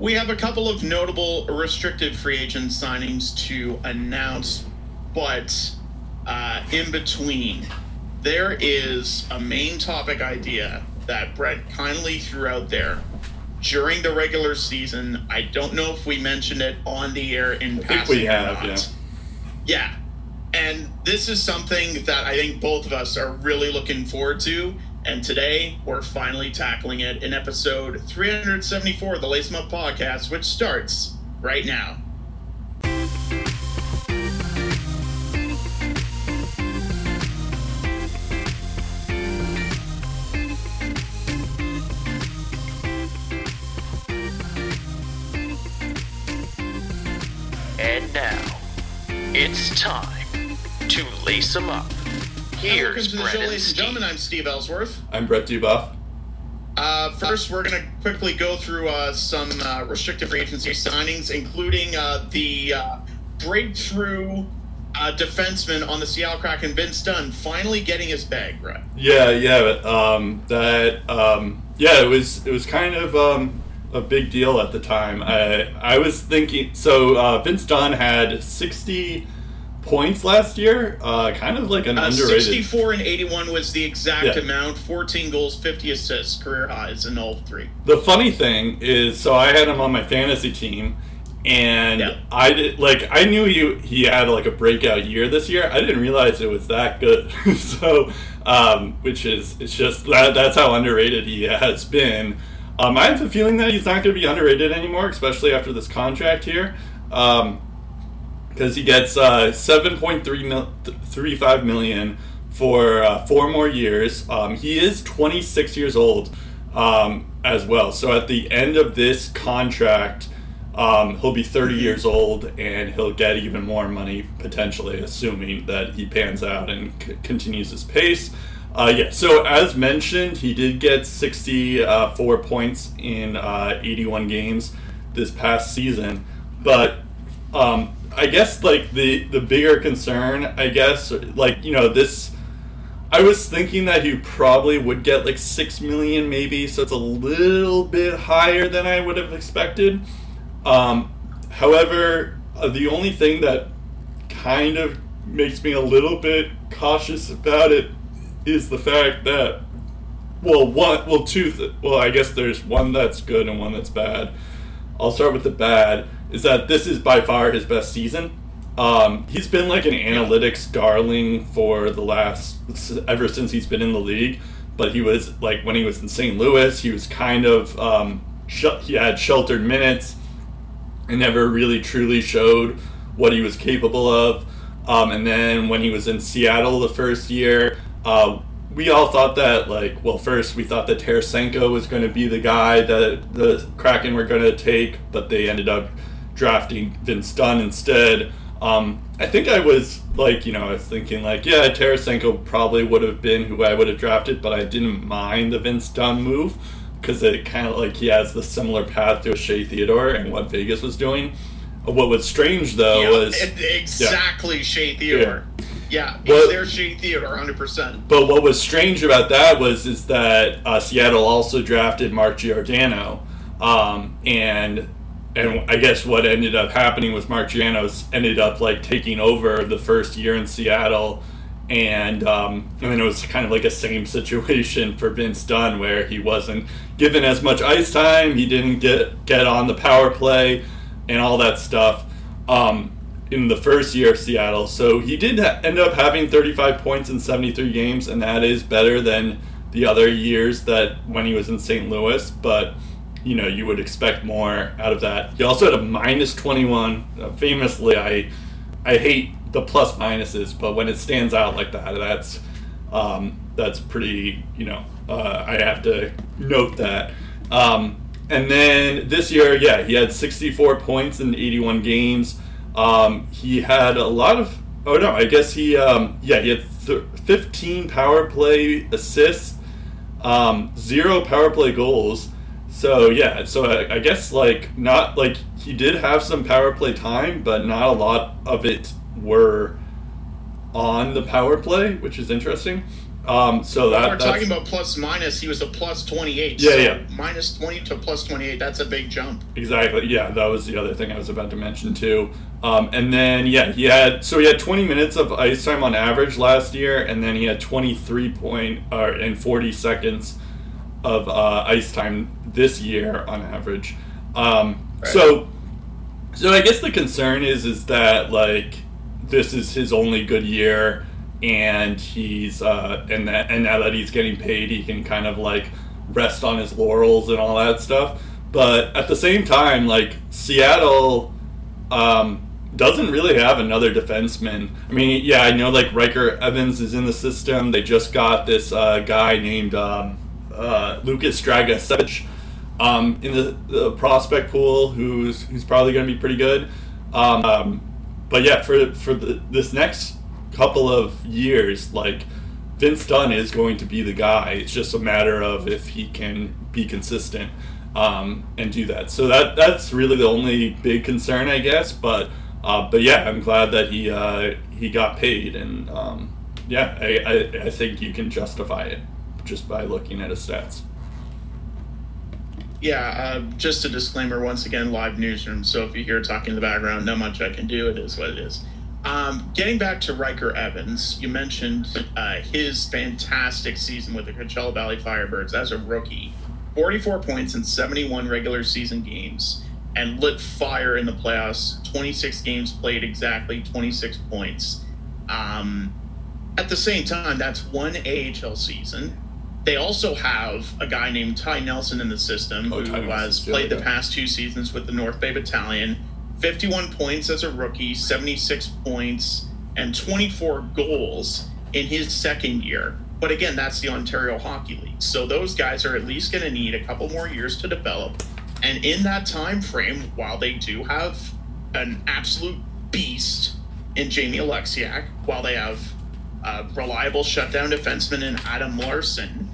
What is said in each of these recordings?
We have a couple of notable restricted free agent signings to announce, but uh, in between, there is a main topic idea that Brett kindly threw out there during the regular season. I don't know if we mentioned it on the air in I passing. think we have, yeah. Yeah. And this is something that I think both of us are really looking forward to. And today we're finally tackling it in episode 374 of the Lace Up podcast, which starts right now. And now, it's time to lace them up. Welcome to the show, ladies and gentlemen. I'm Steve Ellsworth. I'm Brett Dubuff. Uh, first, we're going to quickly go through uh, some uh, restricted free agency signings, including uh, the uh, breakthrough uh, defenseman on the Seattle Kraken, Vince Dunn, finally getting his bag, Brett. Yeah, yeah, but, um, that, um, yeah, it was, it was kind of, um, a big deal at the time. I, I was thinking, so, uh, Vince Dunn had 60 points last year, uh, kind of like an Uh, underrated. 64 and 81 was the exact Yeah. amount. 14 goals, 50 assists, career highs in all three. The funny thing is, so I had him on my fantasy team, and Yeah. I did like I knew he he had like a breakout year this year. I didn't realize it was that good. so, um, which is it's just that that's how underrated he has been. Um, I have a feeling that he's not going to be underrated anymore, especially after this contract here. Um, because he gets uh, 7.3 mil- 35 million for uh, four more years. Um, he is 26 years old um, as well. So at the end of this contract, um, he'll be 30 years old and he'll get even more money potentially, assuming that he pans out and c- continues his pace. Uh, yeah, so as mentioned, he did get 64 points in uh, 81 games this past season, but um, I guess like the the bigger concern, I guess, like you know this. I was thinking that he probably would get like six million, maybe, so it's a little bit higher than I would have expected. Um, however, uh, the only thing that kind of makes me a little bit cautious about it is the fact that, well, one, well, two, th- well, I guess there's one that's good and one that's bad. I'll start with the bad. Is that this is by far his best season. Um, he's been like an analytics darling for the last ever since he's been in the league. But he was like when he was in St. Louis, he was kind of um, sh- he had sheltered minutes and never really truly showed what he was capable of. Um, and then when he was in Seattle the first year, uh, we all thought that like well, first we thought that Tarasenko was going to be the guy that the Kraken were going to take, but they ended up drafting Vince Dunn instead. Um, I think I was like, you know, I was thinking like, yeah, Tarasenko probably would have been who I would have drafted, but I didn't mind the Vince Dunn move because it kind of like he has the similar path to Shea Theodore and what Vegas was doing. What was strange though yeah, was exactly Shea Theodore. Yeah, he's Well- there, Shea Theodore, 100%. But what was strange about that was is that uh, Seattle also drafted Mark Giordano, um, and and I guess what ended up happening was Mark ended up like taking over the first year in Seattle, and um, and then it was kind of like a same situation for Vince Dunn where he wasn't given as much ice time, he didn't get get on the power play, and all that stuff. Um, in the first year of Seattle. So he did end up having 35 points in 73 games, and that is better than the other years that when he was in St. Louis. But you know, you would expect more out of that. He also had a minus 21. Uh, famously, I I hate the plus minuses, but when it stands out like that, that's um, that's pretty. You know, uh, I have to note that. Um, and then this year, yeah, he had 64 points in 81 games. Um, he had a lot of. Oh no, I guess he. Um, yeah, he had th- 15 power play assists, um, zero power play goals. So yeah, so I, I guess like not like he did have some power play time, but not a lot of it were on the power play, which is interesting. Um, so that We're that's, talking about plus minus. He was a plus 28. Yeah, so yeah. Minus 20 to plus 28. That's a big jump. Exactly. Yeah, that was the other thing I was about to mention too. Um, and then yeah, he had so he had 20 minutes of ice time on average last year, and then he had 23 point or and 40 seconds of uh, ice time this year on average. Um, Right. So, so I guess the concern is is that like this is his only good year, and he's uh, and that and now that he's getting paid, he can kind of like rest on his laurels and all that stuff. But at the same time, like Seattle um, doesn't really have another defenseman. I mean, yeah, I know like Ryker Evans is in the system. They just got this uh, guy named um, uh, Lukas Dragicevic um, in the, the prospect pool, who's who's probably going to be pretty good. Um, um, but yeah, for for the, this next couple of years, like Vince Dunn is going to be the guy. It's just a matter of if he can be consistent um, and do that. So that that's really the only big concern, I guess. But uh, but yeah, I'm glad that he uh, he got paid, and um, yeah, I, I I think you can justify it just by looking at his stats. Yeah, uh, just a disclaimer once again, live newsroom. So if you hear talking in the background, not much I can do. It is what it is. Um, getting back to Ryker Evans, you mentioned uh, his fantastic season with the Coachella Valley Firebirds as a rookie 44 points in 71 regular season games and lit fire in the playoffs. 26 games played, exactly 26 points. Um, at the same time, that's one AHL season. They also have a guy named Ty Nelson in the system Oh, who Ty has Nelson's played the guy. past two seasons with the North Bay Battalion. 51 points as a rookie, 76 points, and 24 goals in his second year. But again, that's the Ontario Hockey League. So those guys are at least going to need a couple more years to develop. And in that time frame, while they do have an absolute beast in Jamie Oleksiak, while they have a reliable shutdown defenseman in Adam Larsson,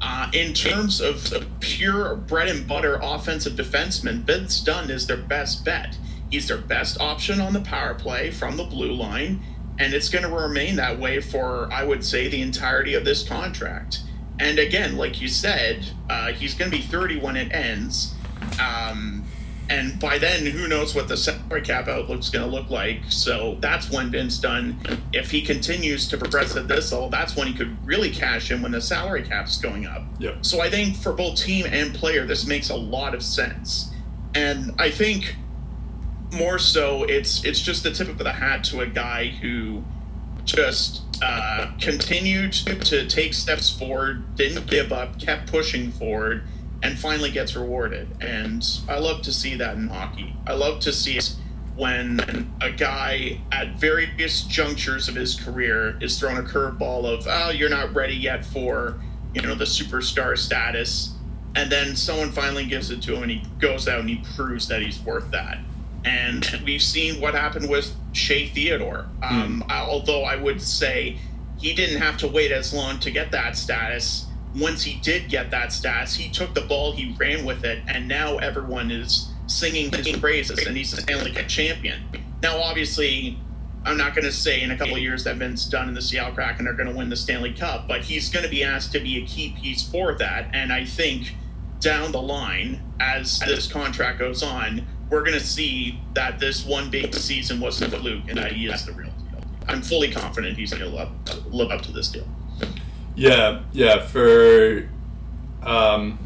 uh, in terms of pure bread and butter offensive defenseman, Vince Dunn is their best bet. He's their best option on the power play from the blue line, and it's going to remain that way for, I would say, the entirety of this contract. And again, like you said, uh, he's going to be 30 when it ends. Um, and by then, who knows what the salary cap outlook's going to look like. So that's when Vince Dunn, if he continues to progress at this level, that's when he could really cash in when the salary cap's going up. Yep. So I think for both team and player, this makes a lot of sense. And I think more so, it's it's just the tip of the hat to a guy who just uh, continued to take steps forward, didn't give up, kept pushing forward, and finally gets rewarded. And I love to see that in hockey. I love to see it when a guy at various junctures of his career is thrown a curveball of, oh, you're not ready yet for, you know, the superstar status. And then someone finally gives it to him and he goes out and he proves that he's worth that. And we've seen what happened with Shea Theodore. Um, Although I would say he didn't have to wait as long to get that status. Once he did get that status, he took the ball, he ran with it, and now everyone is singing his praises, and he's Stanley Cup champion. Now, obviously, I'm not going to say in a couple of years that Vince Dunn and the Seattle Kraken are going to win the Stanley Cup, but he's going to be asked to be a key piece for that. And I think down the line, as this contract goes on, we're going to see that this one big season wasn't a fluke and that he is the real deal. I'm fully confident he's going to live up to this deal. Yeah, yeah. For, um,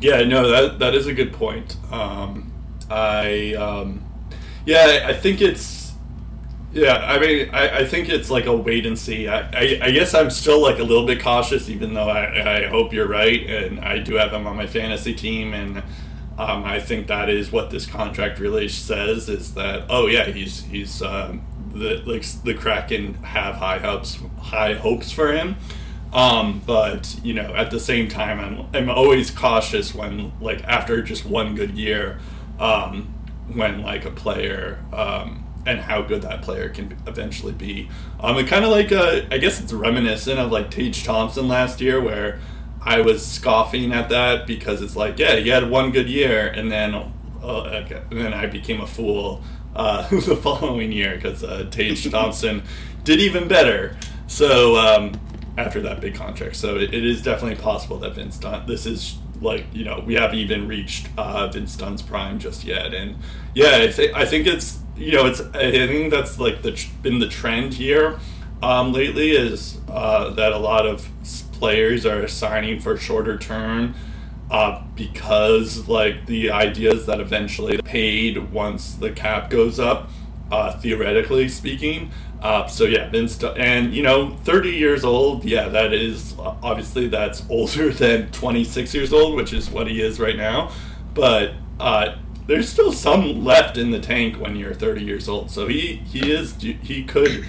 yeah, no, that that is a good point. Um, I, um, yeah, I think it's, yeah. I mean, I, I think it's like a wait and see. I, I, I guess I'm still like a little bit cautious, even though I, I hope you're right, and I do have him on my fantasy team, and um, I think that is what this contract really says is that oh yeah, he's he's um, the like the Kraken have high hopes high hopes for him. Um, but you know, at the same time, I'm I'm always cautious when like after just one good year, um, when like a player um, and how good that player can eventually be. Um, it kind of like uh, I guess it's reminiscent of like Tage Thompson last year, where I was scoffing at that because it's like yeah, he had one good year and then uh, and then I became a fool uh, the following year because uh, Tage Thompson did even better. So um, after that big contract. So it, it is definitely possible that Vince Dunn. This is like you know we haven't even reached uh, Vince Dunn's prime just yet, and yeah, I think I think it's you know it's I think that's like the been the trend here um, lately is uh, that a lot of players are signing for shorter term. Uh, because like the idea is that eventually paid once the cap goes up, uh, theoretically speaking, uh, so yeah, Vince, and you know, 30 years old. Yeah, that is obviously that's older than 26 years old, which is what he is right now. But uh, there's still some left in the tank when you're 30 years old. So he he is he could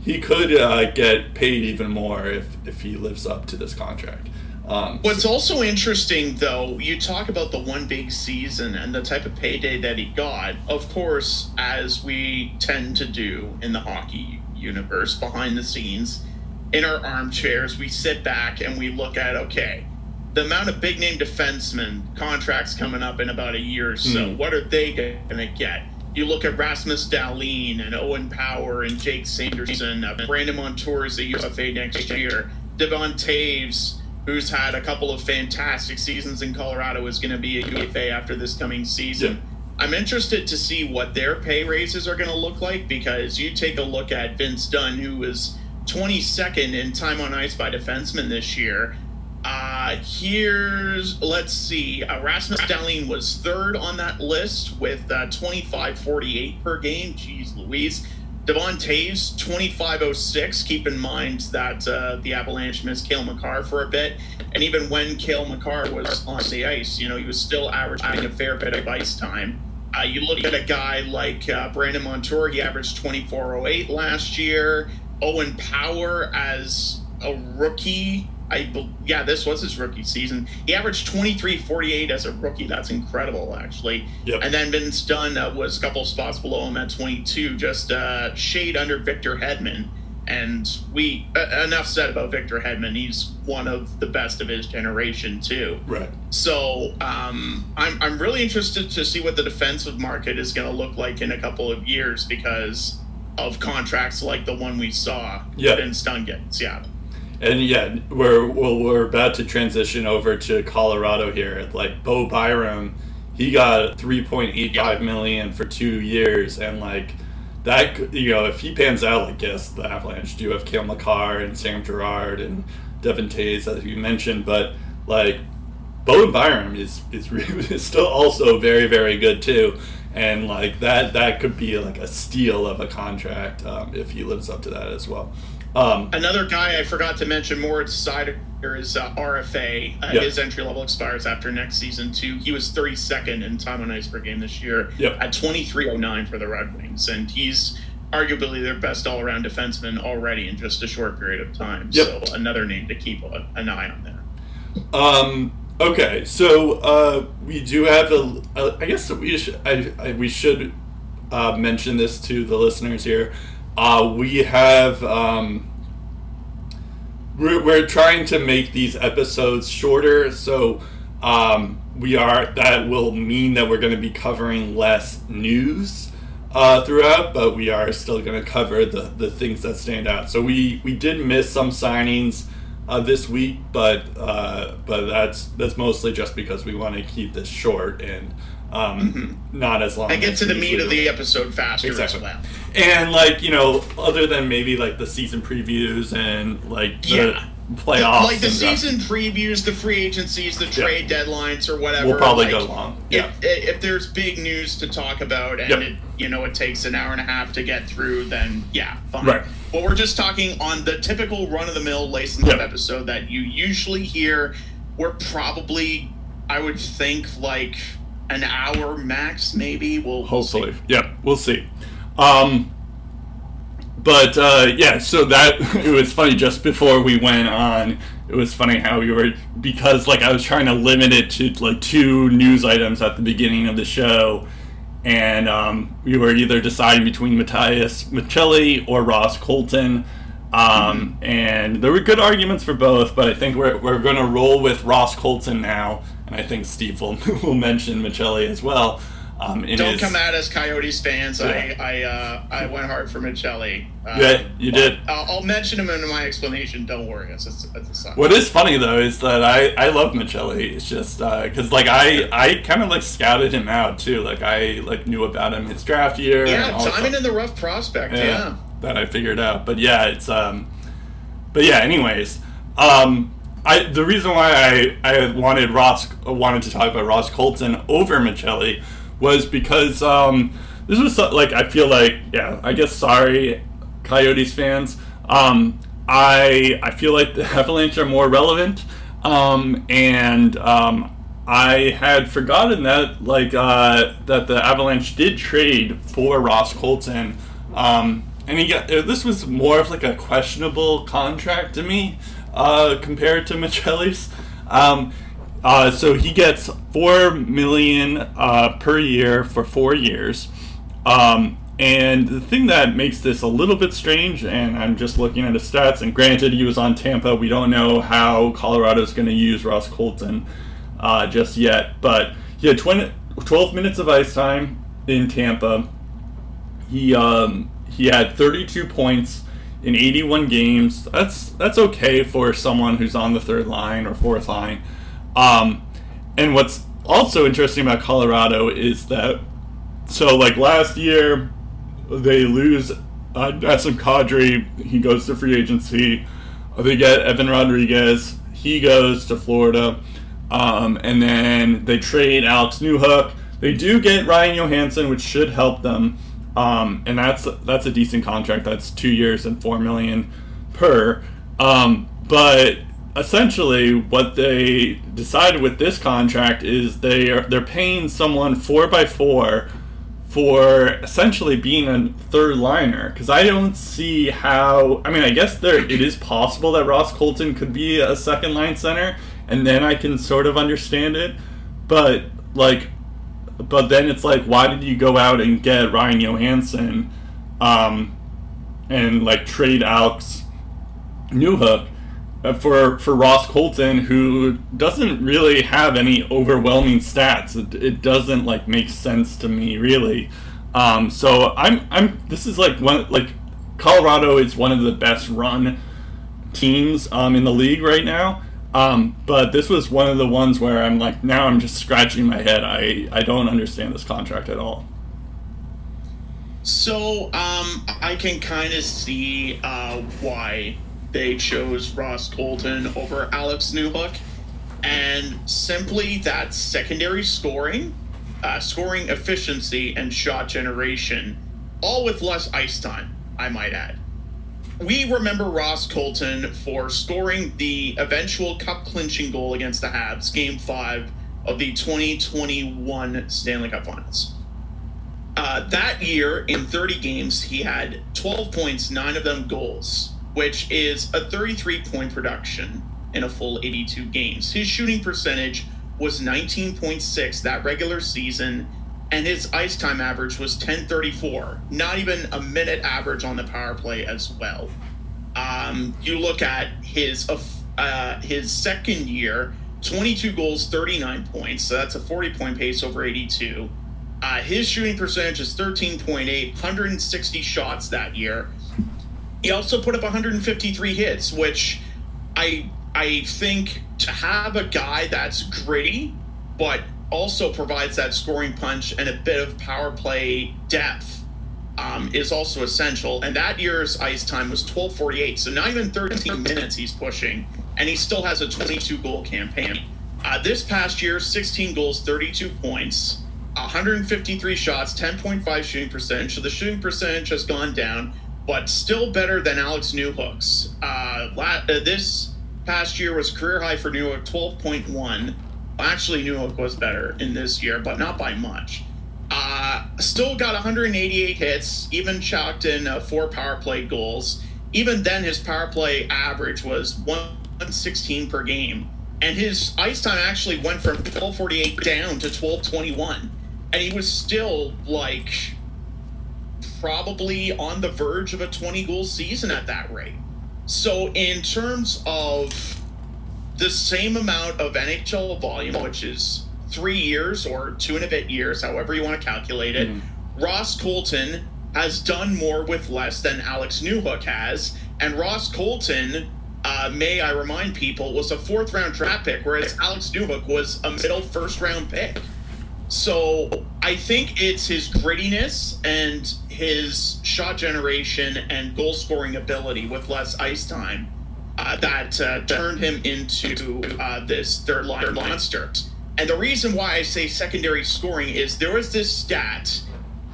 he could uh, get paid even more if if he lives up to this contract. Um, What's so. also interesting, though, you talk about the one big season and the type of payday that he got. Of course, as we tend to do in the hockey universe, behind the scenes, in our armchairs, we sit back and we look at okay, the amount of big name defensemen contracts coming up in about a year or so. Mm. What are they going to get? You look at Rasmus Dahlin and Owen Power and Jake Sanderson, Brandon Montour is a UFA next year, Devon Toews who's had a couple of fantastic seasons in Colorado, is going to be a UFA after this coming season. Yeah. I'm interested to see what their pay raises are going to look like because you take a look at Vince Dunn, who was 22nd in time on ice by defensemen this year. Uh, here's, let's see, uh, Rasmus Dahlin was third on that list with uh, 25.48 per game. Jeez Louise. Devon Toews, 2506. Keep in mind that uh, the Avalanche missed Cale Makar for a bit. And even when Cale Makar was on the ice, you know, he was still averaging a fair bit of ice time. Uh, you look at a guy like uh, Brandon Montour, he averaged 2408 last year. Owen Power as a rookie I yeah, this was his rookie season. He averaged 23-48 as a rookie. That's incredible, actually. Yep. And then Vince Dunn uh, was a couple spots below him at 22, just uh, shade under Victor Hedman. And we uh, enough said about Victor Hedman. He's one of the best of his generation too. Right. So um, I'm I'm really interested to see what the defensive market is going to look like in a couple of years because of contracts like the one we saw yep. Vince Dunn gets. Yeah and yeah, we're well, we're about to transition over to Colorado here. Like Bo Byram, he got three point eight five million for two years, and like that, you know, if he pans out, like yes, the Avalanche do have Cale Makar and Sam Girard and Devon Toews, as you mentioned, but like Bo Byram is is, is still also very very good too, and like that that could be like a steal of a contract um, if he lives up to that as well. Um, Another guy I forgot to mention, Moritz Seider is uh, RFA. Uh, yep. His entry level expires after next season too. He was 32nd in time on ice per game this year yep. at 23.09 for the Red Wings, and he's arguably their best all around defenseman already in just a short period of time. Yep. So another name to keep an eye on there. Um, okay, so uh, we do have a, a. I guess we should. I, I, we should uh, mention this to the listeners here. Uh, we have. Um, we're, we're trying to make these episodes shorter, so um, we are. That will mean that we're going to be covering less news uh, throughout, but we are still going to cover the, the things that stand out. So we we did miss some signings uh, this week, but uh, but that's that's mostly just because we want to keep this short and um, mm-hmm. not as long. I get to the meat of the episode faster exactly. well. And like you know, other than maybe like the season previews and like the yeah. playoffs, like the season stuff. previews, the free agencies, the trade yeah. deadlines, or whatever. We'll probably like, go long. Yeah. If, if, there's big news to talk about and yep. it, you know it takes an hour and a half to get through, then yeah, fine. Right. But we're just talking on the typical run of the mill Lace and yep. episode that you usually hear. We're probably, I would think, like an hour max, maybe. We'll hopefully, we'll yeah, we'll see. Um, but uh, yeah, so that it was funny. Just before we went on, it was funny how we were because like I was trying to limit it to like two news items at the beginning of the show, and um, we were either deciding between Matias Maccelli or Ross Colton. Um, and there were good arguments for both, but I think we're, we're going to roll with Ross Colton now and I think Steve will, will mention Maccelli as well. Um, in Don't his- come at us, Coyotes fans. Yeah. I I uh, I went hard for Maccelli. Uh, Yeah, you did. I'll, I'll mention him in my explanation. Don't worry, it's it's, it's a sign. What is funny though is that I I love Maccelli. It's just because like I I kind of like scouted him out too. Like I like knew about him his draft year. Yeah, and all diamond stuff. in the rough prospect. Yeah. that I figured out. But yeah, it's um, but yeah. Anyways, um, I the reason why I I wanted Ross wanted to talk about Ross Colton over Maccelli was because um, this was so- like I feel like yeah I guess sorry Coyotes fans. Um, I I feel like the Avalanche are more relevant. Um, and um, I had forgotten that like uh, that the Avalanche did trade for Ross Colton. Um, and he got uh, this was more of like a questionable contract to me uh, compared to Maccelli's. Um, uh, so he gets four million uh, per year for four years. Um, and the thing that makes this a little bit strange, and I'm just looking at his stats, and granted he was on Tampa, we don't know how Colorado's going to use Ross Colton uh, just yet, but he had 20, 12 minutes of ice time in Tampa. He um, he had 32 points in 81 games. That's that's okay for someone who's on the third line or fourth line. Um, and what's also interesting about Colorado is that so like last year they lose uh, Nazem Kadri. He goes to free agency. They get Evan Rodrigues. He goes to Florida. Um, and then they trade Alex Newhook. They do get Ryan Johansen, which should help them. Um, and that's that's a decent contract. That's two years and four million per. Um, but essentially, what they decided with this contract is they are they're paying someone four by four for essentially being a third liner because I don't see how. I mean, I guess there it is possible that Ross Colton could be a second line center, and then I can sort of understand it. But like, but then it's like, why did you go out and get Ryan Johansen, um, and like trade Alex Newhook? uh, For for Ross Colton, who doesn't really have any overwhelming stats, it, it doesn't like make sense to me really. Um, so I'm I'm this is like one like Colorado is one of the best run teams um, in the league right now. Um, but this was one of the ones where I'm like now I'm just scratching my head. I I don't understand this contract at all. So, um, I can kind of see uh, why they chose Ross Colton over Alex Newhook, and simply that secondary scoring, uh, scoring efficiency, and shot generation, all with less ice time. I might add. We remember Ross Colton for scoring the eventual cup clinching goal against the Habs, Game Five of the 2021 Stanley Cup Finals. Uh, that year, in 30 games, he had 12 points, nine of them goals, which is a 33 point production in a full 82 games. His shooting percentage was 19.6 that regular season, and his ice time average was 1034, not even a minute average on the power play as well. Um, you look at his uh, his second year, 22 goals, 39 points. So that's a 40 point pace over 82. Uh, his shooting percentage is 13.8, 160 shots that year. He also put up 153 hits, which I I think to have a guy that's gritty, but also provides that scoring punch and a bit of power play depth um, is also essential. And that year's ice time was 12:48, so not even 13 minutes he's pushing, and he still has a 22 goal campaign. Uh, this past year, 16 goals, 32 points. 153 shots, 10.5 shooting percentage. So the shooting percentage has gone down, but still better than Alex Newhook's. Uh, la- uh, this past year was career high for Newhook, 12.1. Actually, New Newhook was better in this year, but not by much. Uh, still got 188 hits, even chalked in uh, four power play goals. Even then, his power play average was 116 per game. And his ice time actually went from 1248 down to 1221 and he was still like probably on the verge of a 20 goal season at that rate. So, in terms of the same amount of NHL volume, which is three years or two and a bit years, however you want to calculate it, mm-hmm. Ross Colton has done more with less than Alex Newhook has. And Ross Colton, uh, may I remind people, was a fourth round draft pick, whereas Alex Newhook was a middle first round pick. So I think it's his grittiness and his shot generation and goal scoring ability with less ice time uh, that uh, turned him into uh, this third line monster. And the reason why I say secondary scoring is there was this stat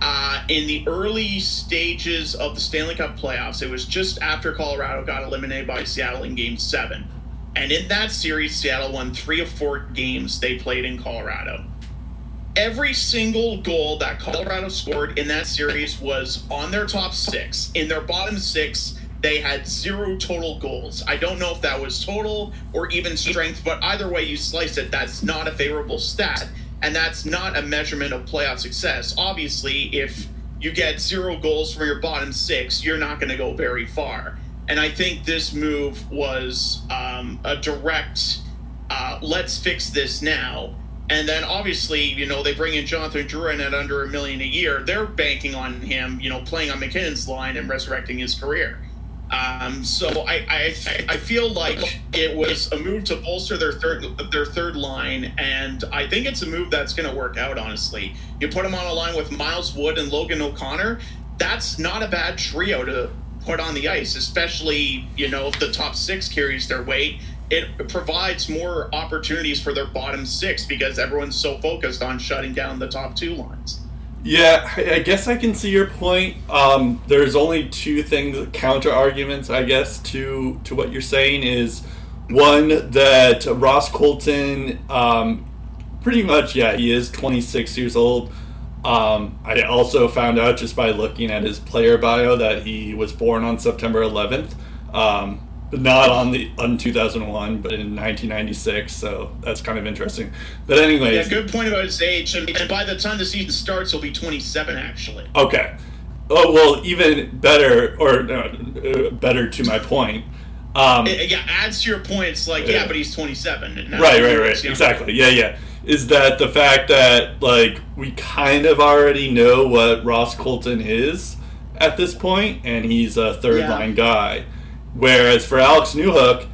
uh, in the early stages of the Stanley Cup playoffs. It was just after Colorado got eliminated by Seattle in Game Seven, and in that series, Seattle won three of four games they played in Colorado. Every single goal that Colorado scored in that series was on their top six. In their bottom six, they had zero total goals. I don't know if that was total or even strength, but either way you slice it, that's not a favorable stat. And that's not a measurement of playoff success. Obviously, if you get zero goals from your bottom six, you're not going to go very far. And I think this move was um, a direct, uh, let's fix this now. And then obviously, you know, they bring in Jonathan Drouin at under a million a year. They're banking on him, you know, playing on MacKinnon's line and resurrecting his career. Um, so I, I I feel like it was a move to bolster their third their third line, and I think it's a move that's going to work out. Honestly, you put them on a line with Miles Wood and Logan O'Connor. That's not a bad trio to put on the ice, especially you know if the top six carries their weight. It provides more opportunities for their bottom six because everyone's so focused on shutting down the top two lines. Yeah, I guess I can see your point. Um, there's only two things, counter arguments, I guess, to to what you're saying is one that Ross Colton, um, pretty much, yeah, he is 26 years old. Um, I also found out just by looking at his player bio that he was born on September 11th. Um, not on the on 2001, but in 1996. So that's kind of interesting. But anyway yeah, good point about his age. And by the time the season starts, he'll be 27 actually. Okay. Oh well, even better, or uh, better to my point. Um, it, yeah, adds to your point. It's like, yeah, but he's 27. Right, right, right. Exactly. Yeah, yeah. Is that the fact that like we kind of already know what Ross Colton is at this point, and he's a third yeah. line guy. Whereas for Alex Newhook,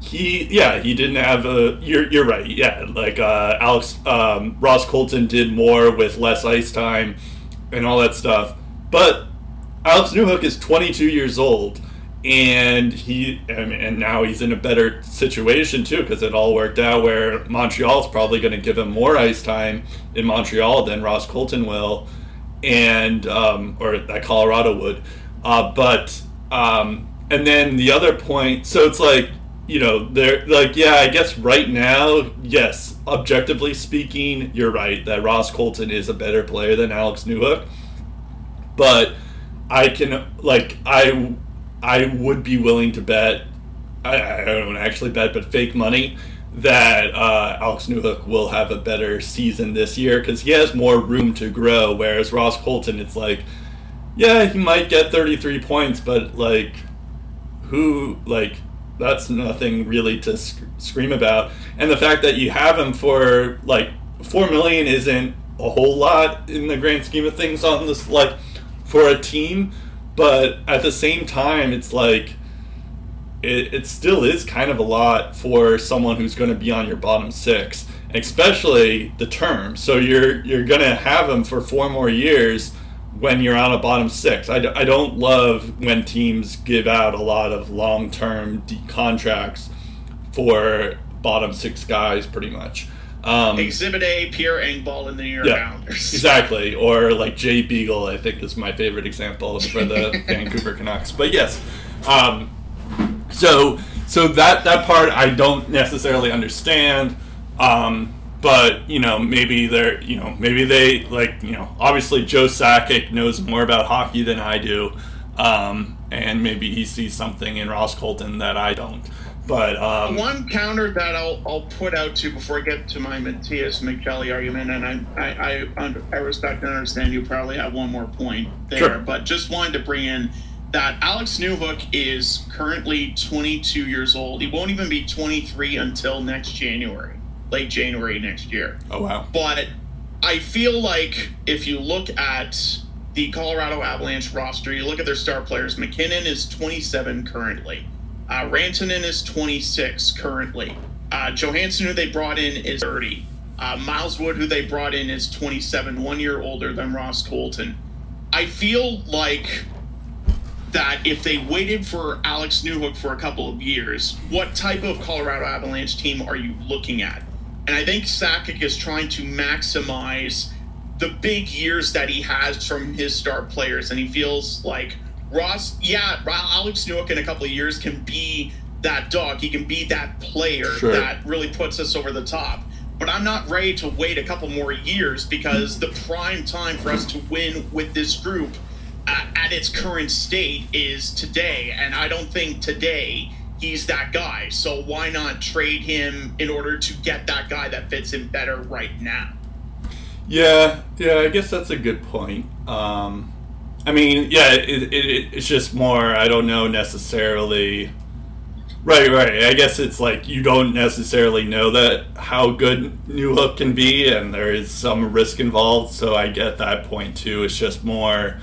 he yeah he didn't have a you're you're right yeah like uh, Alex um, Ross Colton did more with less ice time and all that stuff, but Alex Newhook is 22 years old and he and, now he's in a better situation too because it all worked out where Montreal's probably going to give him more ice time in Montreal than Ross Colton will and um, or that Colorado would. Uh, but um, and then the other point, so it's like, you know, they're like, yeah, I guess right now, yes, objectively speaking, you're right that Ross Colton is a better player than Alex Newhook. But I can, like, I, I would be willing to bet, I, I don't actually bet, but fake money that uh, Alex Newhook will have a better season this year because he has more room to grow. Whereas Ross Colton, it's like, yeah, he might get 33 points, but like who like that's nothing really to sc- scream about. And the fact that you have him for like four million isn't a whole lot in the grand scheme of things on this like for a team, but at the same time, it's like it, it still is kind of a lot for someone who's going to be on your bottom six, especially the term. So you're you're going to have him for four more years when you're on a bottom six. I, I don't love when teams give out a lot of long term contracts for bottom six guys, pretty much. Um, Exhibit A, Pierre Engvall in the New York yeah, Islanders. Exactly. Or like Jay Beagle, I think is my favorite example for the Vancouver Canucks. But yes. Um, so so that that part I don't necessarily understand. Um, but you know maybe they're you know maybe they like you know obviously Joe Sakic knows more about hockey than I do, um, and maybe he sees something in Ross Colton that I don't. But um, one counter that I'll, I'll put out to before I get to my Matias Maccelli argument, and I I, I, I respect and understand you probably have one more point there, sure. but just wanted to bring in that Alex Newhook is currently 22 years old. He won't even be 23 until next January. Late January next year. Oh wow. But I feel like if you look at the Colorado Avalanche roster, you look at their star players. MacKinnon is 27 currently. Uh, Rantanen is 26 currently. Uh, Johansen, who they brought in, is 30. Uh, Miles Wood, who they brought in, is 27, one year older than Ross Colton. I feel like that if they waited for Alex Newhook for a couple of years, what type of Colorado Avalanche team are you looking at? And I think Sakic is trying to maximize the big years that he has from his star players, and he feels like Ross, yeah, Alex Newhook in a couple of years can be that dog. He can be that player Sure. that really puts us over the top. But I'm not ready to wait a couple more years because the prime time for us to win with this group uh, at its current state is today. And I don't think today he's that guy. So why not trade him in order to get that guy that fits him better right now? Yeah, yeah, I guess that's a good point. Um, I mean, yeah, it, it, it's just more, I don't know necessarily. Right, right. I guess it's like you don't necessarily know that how good Newhook can be, and there is some risk involved. So I get that point too. It's just more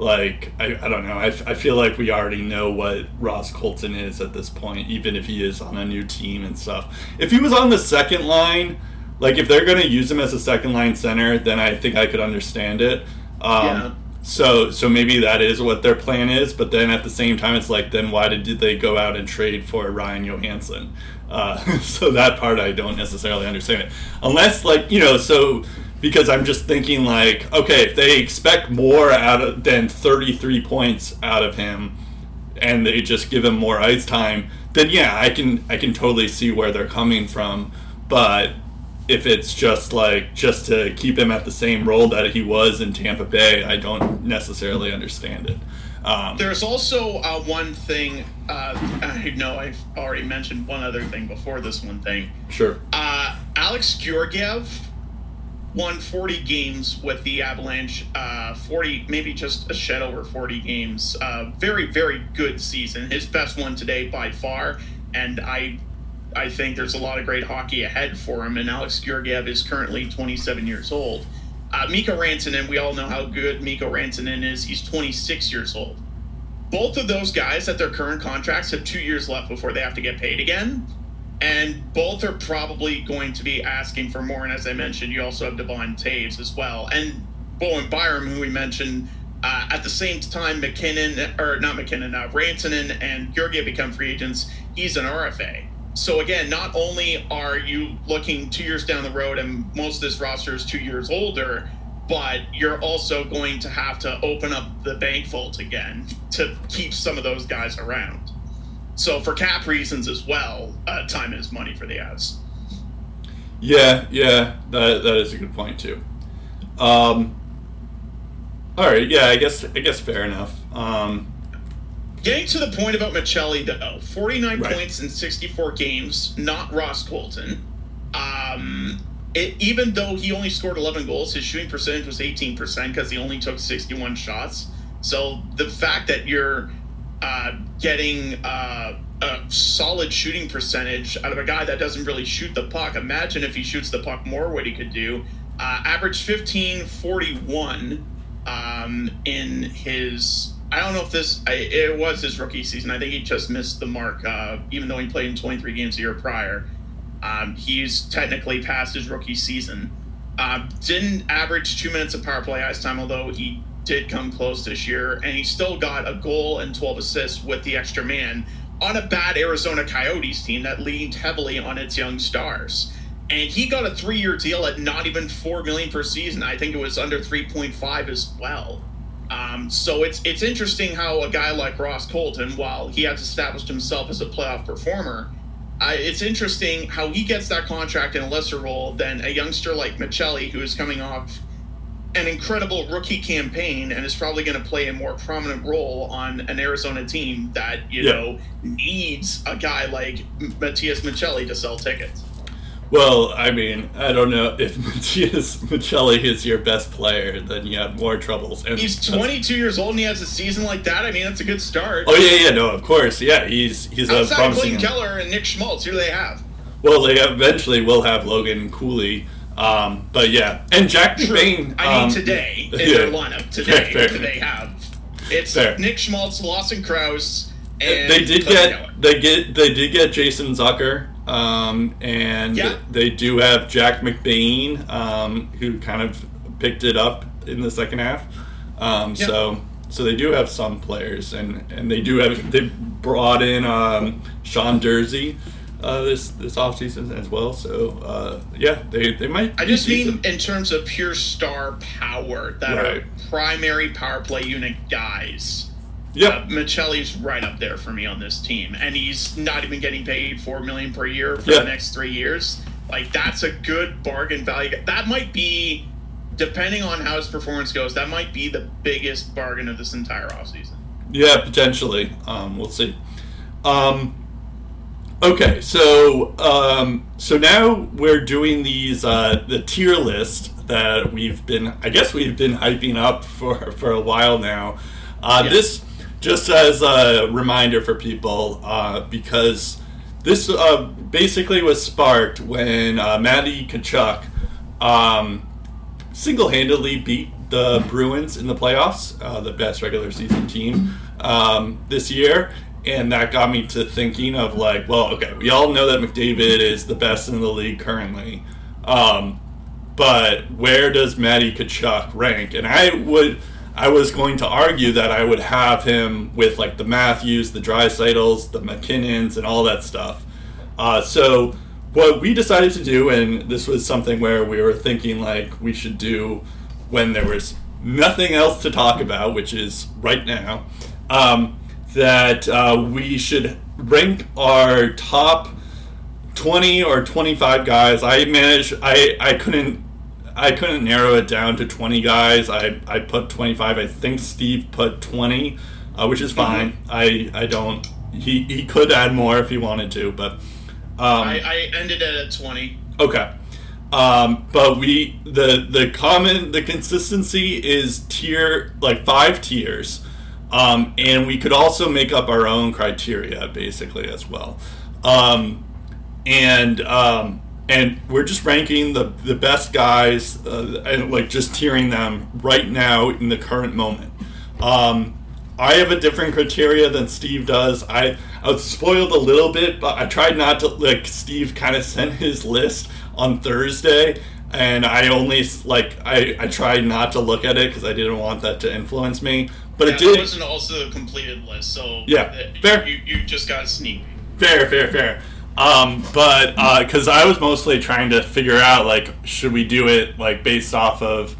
like I, I don't know. I, f- I feel like we already know what Ross Colton is at this point, even if he is on a new team and stuff. If he was on the second line, like if they're going to use him as a second line center, then I think I could understand it. Um, Yeah. So so maybe that is what their plan is, but then at the same time, it's like then why did, did they go out and trade for Ryan Johansen? Uh, so that part I don't necessarily understand it, unless like you know so because I'm just thinking like okay if they expect more out of than 33 points out of him, and they just give him more ice time, then yeah I can I can totally see where they're coming from, but if it's just like just to keep him at the same role that he was in Tampa Bay, I don't necessarily understand it. Um, There's also uh, one thing. Uh, I know I've already mentioned one other thing before this one thing. sure. Uh, Alex Georgiev won 40 games with the Avalanche. Uh, 40, maybe just a shed over 40 games. Uh, very, very good season. His best one today by far. And I, I think there's a lot of great hockey ahead for him. And Alex Georgiev is currently 27 years old. Uh, Mikko Rantanen, we all know how good Mikko Rantanen is. He's 26 years old. Both of those guys at their current contracts have two years left before they have to get paid again and both are probably going to be asking for more. And as I mentioned, you also have Devon Toews as well, and Bowen Byram, who we mentioned. Uh, at the same time, MacKinnon or not MacKinnon, uh, Rantanen and Georgiev become free agents. He's an RFA. So again, not only are you looking two years down the road, and most of this roster is two years older, but you're also going to have to open up the bank vault again to keep some of those guys around. So for cap reasons as well, uh, time is money for the Avs. Yeah, yeah, that that is a good point too. Um, all right, yeah, I guess I guess fair enough. Um, Getting to the point about Maccelli though, 49 Right. points in 64 games, not Ross Colton. Um, it, even though he only scored 11 goals, his shooting percentage was 18% because he only took 61 shots. So the fact that you're uh, getting uh, a solid shooting percentage out of a guy that doesn't really shoot the puck, imagine if he shoots the puck more, what he could do. Uh, average 15 41 um, in his. I don't know if this. I, it was his rookie season. I think he just missed the mark, uh, even though he played in 23 games a year prior. Um, he's technically past his rookie season. Uh, didn't average two minutes of power play ice time, although he did come close this year, and he still got a goal and 12 assists with the extra man on a bad Arizona Coyotes team that leaned heavily on its young stars. And he got a three-year deal at not even four million per season. I think it was under 3.5 as well. Um, so it's it's interesting how a guy like Ross Colton, while he has established himself as a playoff performer, uh, it's interesting how he gets that contract in a lesser role than a youngster like Maccelli, who is coming off an incredible rookie campaign and is probably going to play a more prominent role on an Arizona team that you Yeah. know needs a guy like Matias Maccelli to sell tickets. well, I mean, I don't know if Matias Maccelli is your best player, then you have more troubles. And He's 22 years old and he has a season like that. I mean, that's a good start. Oh yeah, yeah, no, of course, yeah, he's he's a Outside of promising. Clayton Keller and Nick Schmaltz, who do they have? well, they eventually will have Logan Cooley. Um, but yeah, and Jack True. McBain. I mean, um, today in yeah. their lineup today, Fair, fair. they have it's Fair. Nick Schmaltz, Lawson Crouse, and they did get Noah. they get they did get Jason Zucker, um, and Yeah. they do have Jack McBain, um, who kind of picked it up in the second half. Um, Yeah. So so they do have some players, and and they do have they brought in um, Sean Durzi. Uh, this this offseason as well, so uh, yeah, they, they might. I just mean decent. in terms of pure star power that Right. are primary power play unit guys. Yep. Uh, Maccelli's right up there for me on this team, and he's not even getting paid four million per year for Yeah. the next three years. Like that's a good bargain value. That might be, depending on how his performance goes, that might be the biggest bargain of this entire offseason. Yeah, potentially. Um, we'll see. Um, okay, so um, so now we're doing these uh, the tier list that we've been, I guess we've been hyping up for for a while now. Uh, Yeah. This just as a reminder for people uh, because this uh, basically was sparked when uh, Matty Tkachuk um, single-handedly beat the Bruins in the playoffs, uh, the best regular season team um, this year, and that got me to thinking of like, well, okay, we all know that McDavid is the best in the league currently, um, but where does Matty Tkachuk rank? And I would. I was going to argue that I would have him with like the Matthews, the Draisaitls, the MacKinnons, and all that stuff. Uh, so what we decided to do, and this was something where we were thinking like we should do when there was nothing else to talk about, which is right now, um, that uh, we should rank our top 20 or 25 guys. I managed, I, I couldn't. I couldn't narrow it down to 20 guys. I, I put 25. I think Steve put 20, uh, which is fine. I, I don't. He, he could add more if he wanted to, but um, I, I ended it at twenty. Okay. Um, but we the the common the consistency is tier like five tiers, um, and we could also make up our own criteria basically as well, um, and um, and we're just ranking the the best guys uh, and like just tiering them right now in the current moment. Um, I have a different criteria than Steve does. I I was spoiled a little bit, but I tried not to like Steve kind of sent his list on Thursday and I only like I I tried not to look at it cuz I didn't want that to influence me. But Yeah, it did wasn't also a completed list, so Yeah, uh, fair. You, you just got sneak. Fair, fair, fair. Um, but because I was mostly trying to figure out like should we do it like based off of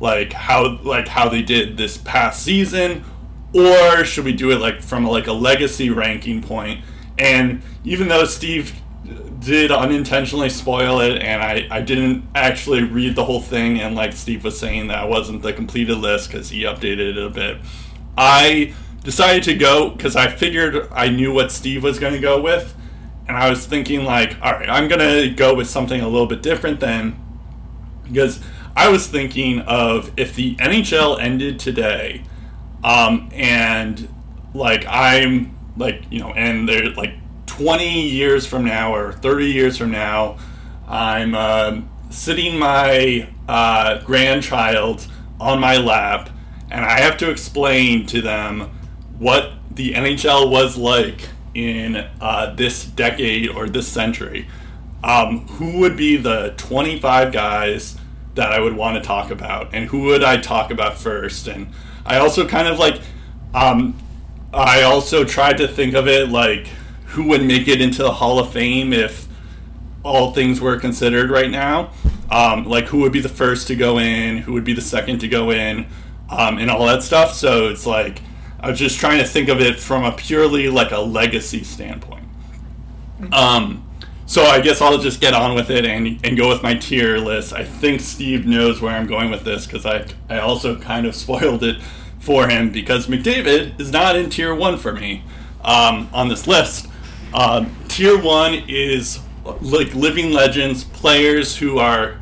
like how like how they did this past season, or should we do it like from like a legacy ranking point? And even though Steve did unintentionally spoil it, and I I didn't actually read the whole thing, and like Steve was saying that wasn't the completed list because he updated it a bit. I decided to go because I figured I knew what Steve was going to go with, and I was thinking like, all right, I'm going to go with something a little bit different then, because I was thinking of if the NHL ended today, um, and like I'm like you know, and they're like 20 years from now or 30 years from now, I'm um sitting my uh, grandchild on my lap, and I have to explain to them what the NHL was like in uh, this decade or this century. Um, who would be the 25 guys that I would want to talk about, and who would I talk about first? And I also kind of like, um, I also tried to think of it like who would make it into the Hall of Fame if all things were considered right now. Um, like who would be the first to go in, who would be the second to go in, um, and all that stuff. So it's like I was just trying to think of it from a purely like a legacy standpoint. Um, so I guess I'll just get on with it and, and go with my tier list. I think Steve knows where I'm going with this because I I also kind of spoiled it for him because McDavid is not in tier one for me um, on this list. Um, tier one is like living legends, players who are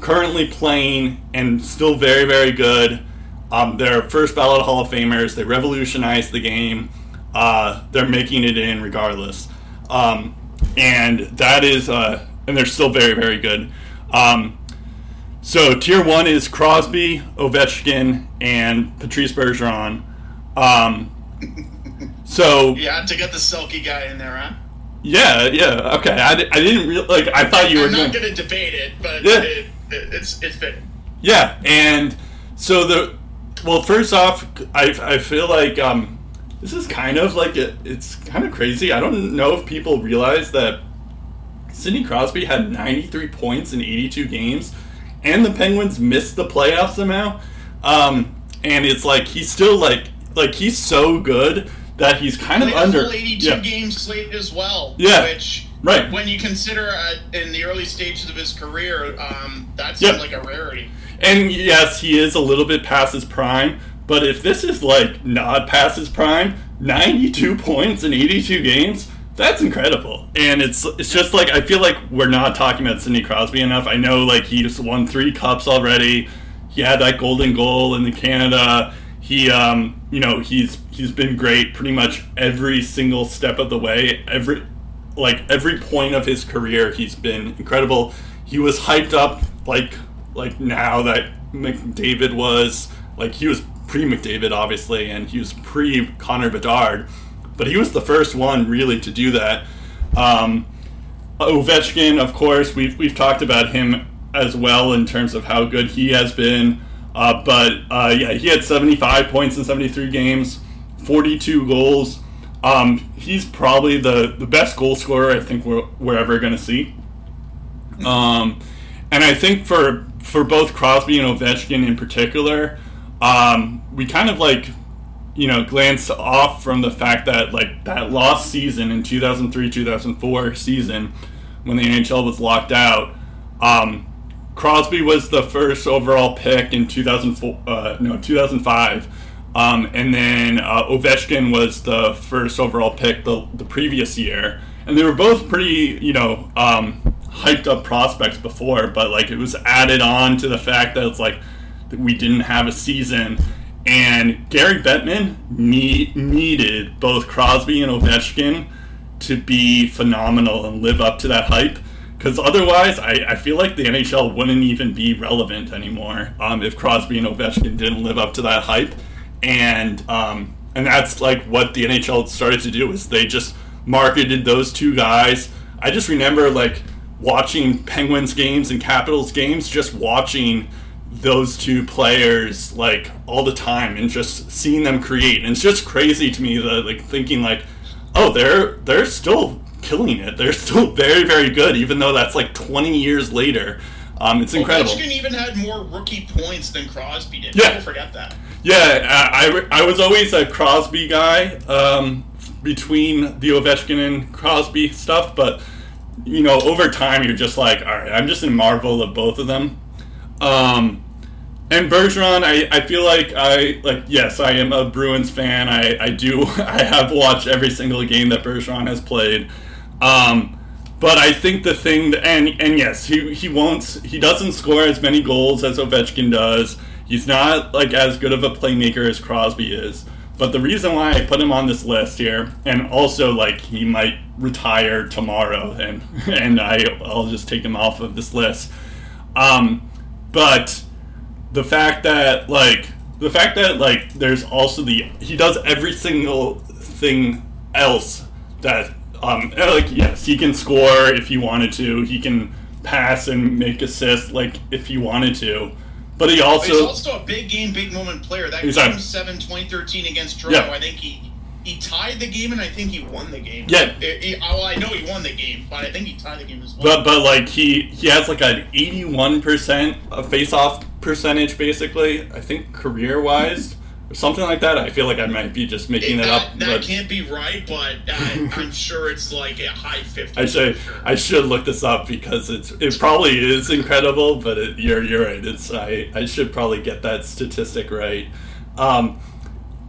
currently playing and still very, very good. Um, they're first ballot Hall of Famers. They revolutionized the game. Uh, they're making it in regardless. Um, and that is uh, and they're still very very good. Um, so tier one is Crosby, Ovechkin, and Patrice Bergeron. So yeah, to get the Selke guy in there, huh? yeah, yeah, okay. I, I didn't real like I thought you were I'm not going to debate it, but Yeah. it, it, it's it's fitting. Yeah, and so the well, first off, I, I feel like um, this is kind of like it, it's kind of crazy. I don't know if people realize that Sidney Crosby had 93 points in 82 games, and the Penguins missed the playoffs somehow. Um, and it's like he's still like like he's so good that he's kind of a under full 82 yeah. game slate as well. Yeah. Which, Right. when you consider uh, in the early stages of his career, um, that Yeah. like a rarity. And yes, he is a little bit past his prime, but if this is like not past his prime, 92 points in 82 games, that's incredible. And it's it's just like I feel like we're not talking about Sidney Crosby enough. I know like he just won 3 cups already. He had that golden goal in the Canada. He um, you know, he's he's been great pretty much every single step of the way. Every like every point of his career he's been incredible. He was hyped up like like now that mcdavid was like he was pre mcdavid obviously and he was pre connor bedard but he was the first one really to do that. Um, ovechkin of course we've, we've talked about him as well in terms of how good he has been uh, but uh, yeah he had 75 points in 73 games 42 goals um, he's probably the, the best goal scorer I think we're, we're ever going to see. Um, and I think for for both Crosby and Ovechkin in particular, um, we kind of like you know glance off from the fact that like that lost season in 2003 2004 season when the NHL was locked out. Um, Crosby was the first overall pick in 2004, uh, no 2005. Um, and then uh, Ovechkin was the first overall pick the, the previous year, and they were both pretty, you know, um, hyped up prospects before. But like it was added on to the fact that it's like that we didn't have a season, and Gary Bettman need, needed both Crosby and Ovechkin to be phenomenal and live up to that hype. Because otherwise, I, I feel like the NHL wouldn't even be relevant anymore um, if Crosby and Ovechkin didn't live up to that hype and um, and that's like what the NHL started to do is they just marketed those two guys. I just remember like watching Penguins games and Capitals games, just watching those two players like all the time and just seeing them create. And it's just crazy to me that like thinking like, oh, they're they're still killing it. They're still very very good, even though that's like 20 years later. Um, it's incredible. Ovechkin even had more rookie points than Crosby did. Yeah. People forget that. Yeah, I, I, I was always a Crosby guy um, between the Ovechkin and Crosby stuff, but you know, over time you're just like, all right, I'm just in marvel of both of them. Um, and Bergeron, I, I feel like I like yes, I am a Bruins fan. I, I do I have watched every single game that Bergeron has played. Um, but I think the thing that, and and yes, he he won't he doesn't score as many goals as Ovechkin does. He's not like as good of a playmaker as Crosby is. But the reason why I put him on this list here, and also like he might retire tomorrow, and and I I'll just take him off of this list. Um, but the fact that like the fact that like there's also the he does every single thing else that um like yes he can score if he wanted to he can pass and make assists like if he wanted to but he also he's also a big game, big moment player. That Exactly. game 7 2013 against Toronto, Yeah. I think he he tied the game and I think he won the game. Yeah. It- it- well, I know he won the game, but I think he tied the game as well. But but like he he has like an eighty one percent face off percentage basically. I think career wise or something like that. I feel like I might be just making It- it, that, up. that but can't be right, but uh, I'm sure it's like a high 50. I should I should look this up because it's it probably is incredible. But it, you're you're right. It's I I should probably get that statistic right. Um,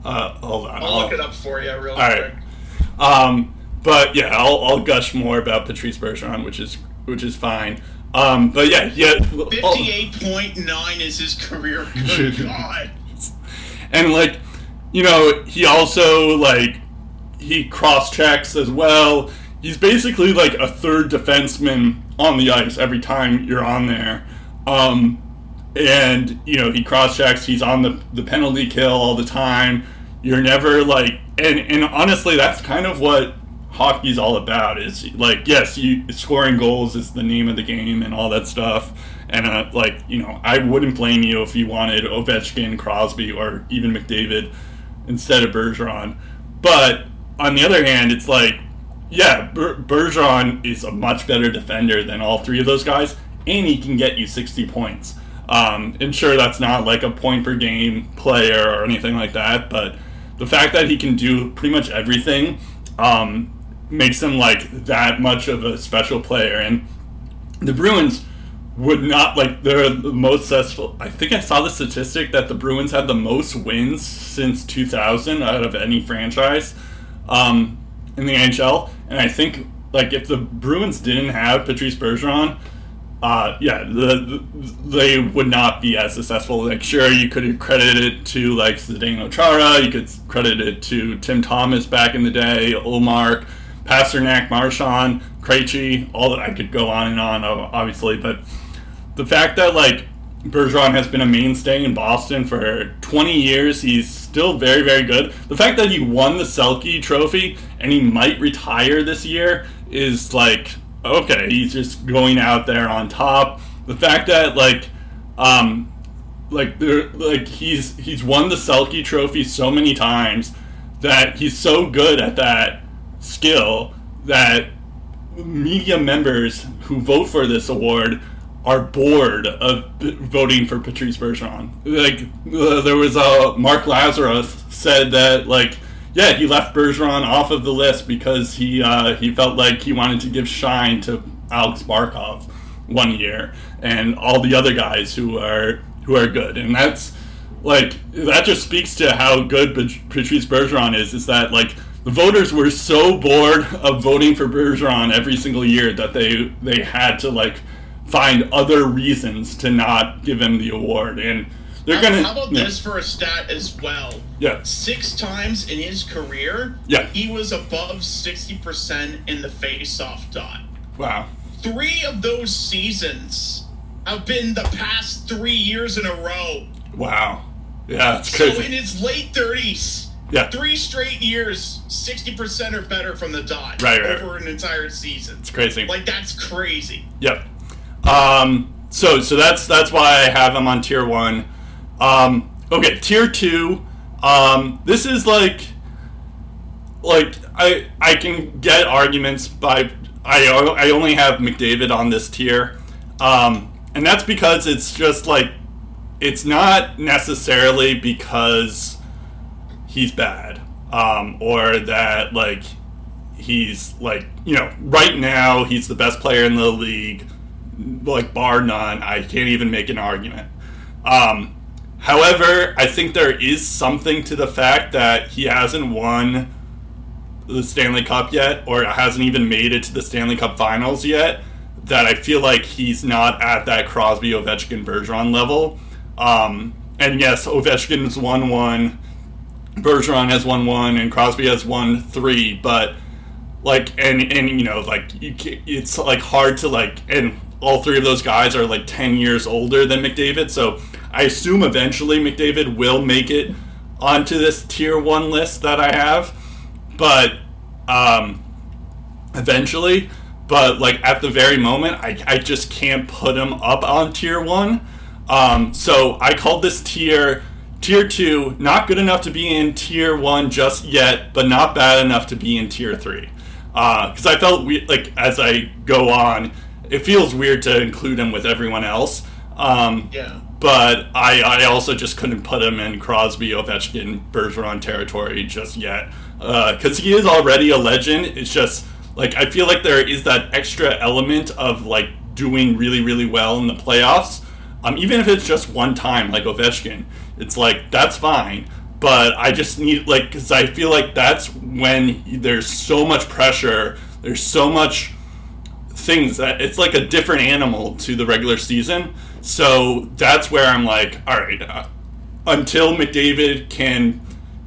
uh, hold on. I'll look it up for you real All right. quick. Um, but yeah, I'll, I'll gush more about Patrice Bergeron, which is which is fine. Um, but yeah, yeah. oh. 58.9 is his career. Good God. And like you know he also like he cross checks as well he's basically like a third defenseman on the ice every time you're on there. Um, and you know he cross checks. He's on the the penalty kill all the time. You're never like, and and honestly, that's kind of what hockey's all about. Is like, yes, you scoring goals is the name of the game and all that stuff. And uh, like, you know, I wouldn't blame you if you wanted Ovechkin, Crosby, or even McDavid instead of Bergeron. But on the other hand, it's like, yeah, Ber- Bergeron is a much better defender than all three of those guys, and he can get you 60 points. Um, and sure, that's not like a point per game player or anything like that, but the fact that he can do pretty much everything um, makes him like that much of a special player. And the Bruins would not like they're the most successful. I think I saw the statistic that the Bruins had the most wins since 2000 out of any franchise um, in the NHL. And I think like if the Bruins didn't have Patrice Bergeron uh, yeah, the, the, they would not be as successful. Like, sure, you could credit it to like Zdeno Chara, you could credit it to Tim Thomas back in the day, Ullmark, Pastrnak, Marchand, Krejci, all that I could go on and on, obviously. But the fact that like Bergeron has been a mainstay in Boston for 20 years, he's still very, very good. The fact that he won the Selke Trophy and he might retire this year is like okay, he's just going out there on top. The fact that like, um, like there, like he's he's won the Selke Trophy so many times that he's so good at that skill that media members who vote for this award are bored of voting for Patrice Bergeron. Like uh, there was a uh, Mark Lazarus said that like yeah, he left Bergeron off of the list because he uh, he felt like he wanted to give shine to Alex Barkov one year and all the other guys who are who are good, and that's like that just speaks to how good Patrice Bergeron is. Is that like the voters were so bored of voting for Bergeron every single year that they they had to like find other reasons to not give him the award and they're uh, gonna. How about yeah. this for a stat as well? Yeah. Six times in his career, yeah, he was above sixty percent in the face-off dot. Wow. Three of those seasons have been the past three years in a row. Wow. Yeah, it's crazy. So in his late thirties. Yeah. Three straight years, sixty percent or better from the dot. Right, right. Over an entire season. It's crazy. Like that's crazy. Yep. Um. So so that's that's why I have him on tier one. Um, okay, tier two. Um, this is like, like I I can get arguments by I I only have McDavid on this tier, um, and that's because it's just like it's not necessarily because he's bad um, or that like he's like you know right now he's the best player in the league like bar none i can't even make an argument um, However, I think there is something to the fact that he hasn't won the Stanley Cup yet, or hasn't even made it to the Stanley Cup finals yet, that I feel like he's not at that Crosby, Ovechkin, Bergeron level. Um, and yes, Ovechkin's won one, Bergeron has won one, and Crosby has won three, but like, and, and you know, like, you it's like hard to like, and all three of those guys are like 10 years older than McDavid, so I assume eventually McDavid will make it onto this tier one list that I have, but um, eventually. But like at the very moment, I, I just can't put him up on tier one. Um, so I called this tier tier two, not good enough to be in tier one just yet, but not bad enough to be in tier three. Because uh, I felt we- like as I go on, it feels weird to include him with everyone else. Um, yeah but I, I also just couldn't put him in Crosby, Ovechkin, Bergeron territory just yet because uh, he is already a legend. It's just like I feel like there is that extra element of like doing really really well in the playoffs. Um, even if it's just one time, like Ovechkin, it's like that's fine. But I just need like because I feel like that's when there's so much pressure. There's so much things that it's like a different animal to the regular season. So that's where I'm like, all right, uh, until McDavid can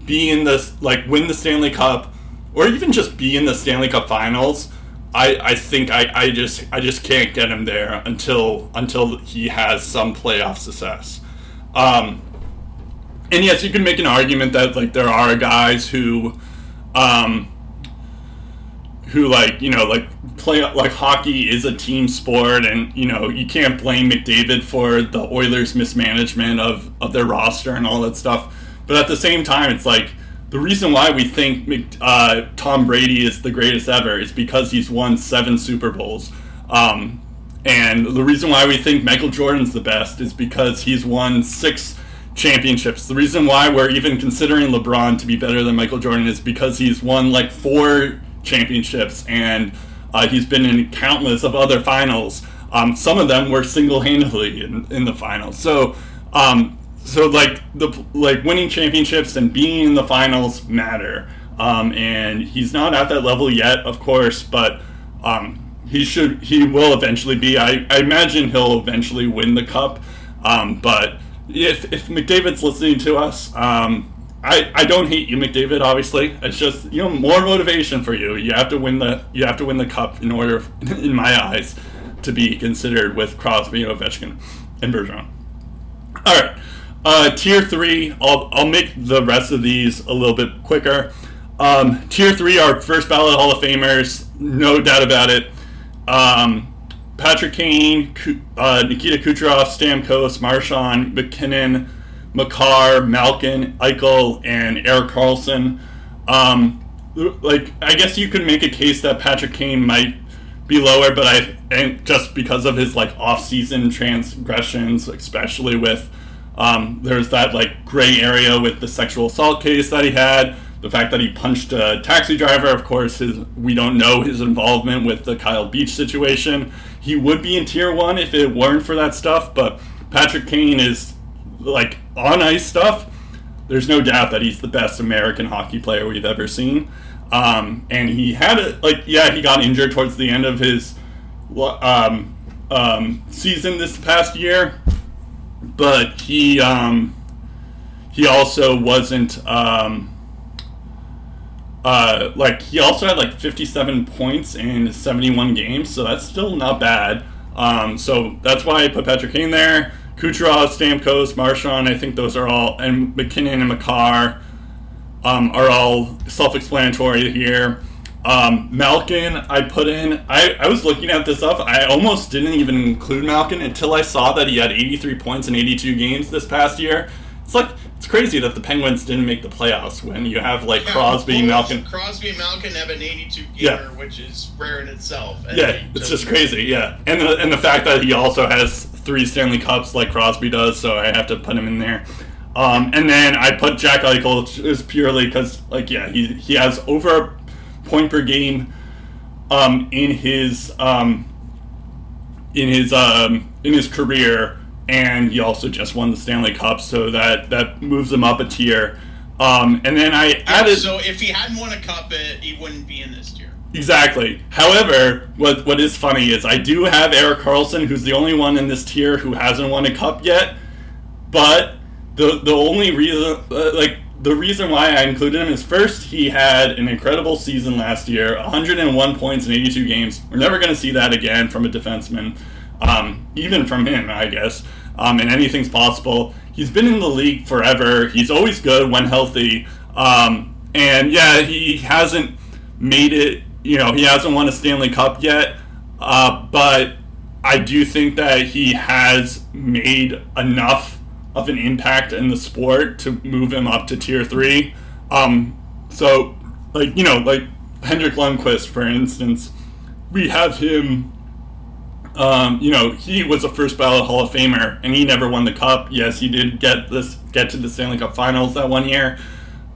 be in this, like, win the Stanley Cup, or even just be in the Stanley Cup Finals, I, I think I, I just I just can't get him there until until he has some playoff success. Um, and yes, you can make an argument that like there are guys who, um, who like you know like play like hockey is a team sport, and you know you can't blame McDavid for the Oilers' mismanagement of of their roster and all that stuff. But at the same time, it's like the reason why we think uh, Tom Brady is the greatest ever is because he's won seven Super Bowls. Um, and the reason why we think Michael Jordan's the best is because he's won six championships. The reason why we're even considering LeBron to be better than Michael Jordan is because he's won like four championships and uh, he's been in countless of other finals. Um, some of them were single-handedly in, in the finals. So, um, so like the like winning championships and being in the finals matter. Um, and he's not at that level yet, of course, but um, he should he will eventually be. I, I imagine he'll eventually win the cup. Um, but if if McDavid's listening to us, um, I, I don't hate you, McDavid. Obviously, it's just you know more motivation for you. You have to win the you have to win the cup in order, in my eyes, to be considered with Crosby, Ovechkin, and Bergeron. All right, uh, tier three. I'll I'll make the rest of these a little bit quicker. Um, tier three are first ballot Hall of Famers, no doubt about it. Um, Patrick Kane, uh, Nikita Kucherov, Stamkos, Marchand, MacKinnon, Makar, Malkin, Eichel, and Erik Karlsson. Um, like, I guess you could make a case that Patrick Kane might be lower, but I and just because of his like off-season transgressions, especially with um, there's that like gray area with the sexual assault case that he had the fact that he punched a taxi driver, of course, his we don't know his involvement with the Kyle Beach situation. He would be in tier one if it weren't for that stuff, but Patrick Kane is like on ice stuff. There's no doubt that he's the best American hockey player we've ever seen. Um, and he had a like yeah he got injured towards the end of his um, um, season this past year, but he um, he also wasn't um, uh, like he also had like 57 points in 71 games, so that's still not bad. Um, so that's why I put Patrick Kane there. Kucherov, Stamkos, Marchand, I think those are all, and MacKinnon and Makar um, are all self-explanatory here. Um, Malkin, I put in. I, I was looking at this up. I almost didn't even include Malkin until I saw that he had 83 points in 82 games this past year. It's like it's crazy that the Penguins didn't make the playoffs when you have like yeah, Crosby, Malkin. Crosby and Malkin have an 82 gamer, yeah. which is rare in itself. Yeah, it's just crazy. Yeah, and the, and the fact that he also has three Stanley Cups like Crosby does, so I have to put him in there. Um, and then I put Jack Eichel just purely because, like, yeah, he he has over a point per game um, in his um, in his um, in his career and he also just won the Stanley Cup, so that that moves him up a tier. Um, and then I yeah, added. So if he hadn't won a cup, it, he wouldn't be in this tier. Exactly. However, what what is funny is I do have Erik Karlsson, who's the only one in this tier who hasn't won a cup yet. But the the only reason, uh, like the reason why I included him is first he had an incredible season last year, 101 points in 82 games. We're never going to see that again from a defenseman, um, even from him, I guess um, and anything's possible. He's been in the league forever. He's always good when healthy. Um, and yeah, he hasn't made it. You know, he hasn't won a Stanley Cup yet. Uh, but I do think that he has made enough of an impact in the sport to move him up to tier three. Um, so, like you know, like Henrik Lundqvist, for instance, we have him um, you know, he was a first ballot Hall of Famer, and he never won the cup. Yes, he did get this get to the Stanley Cup Finals that one year.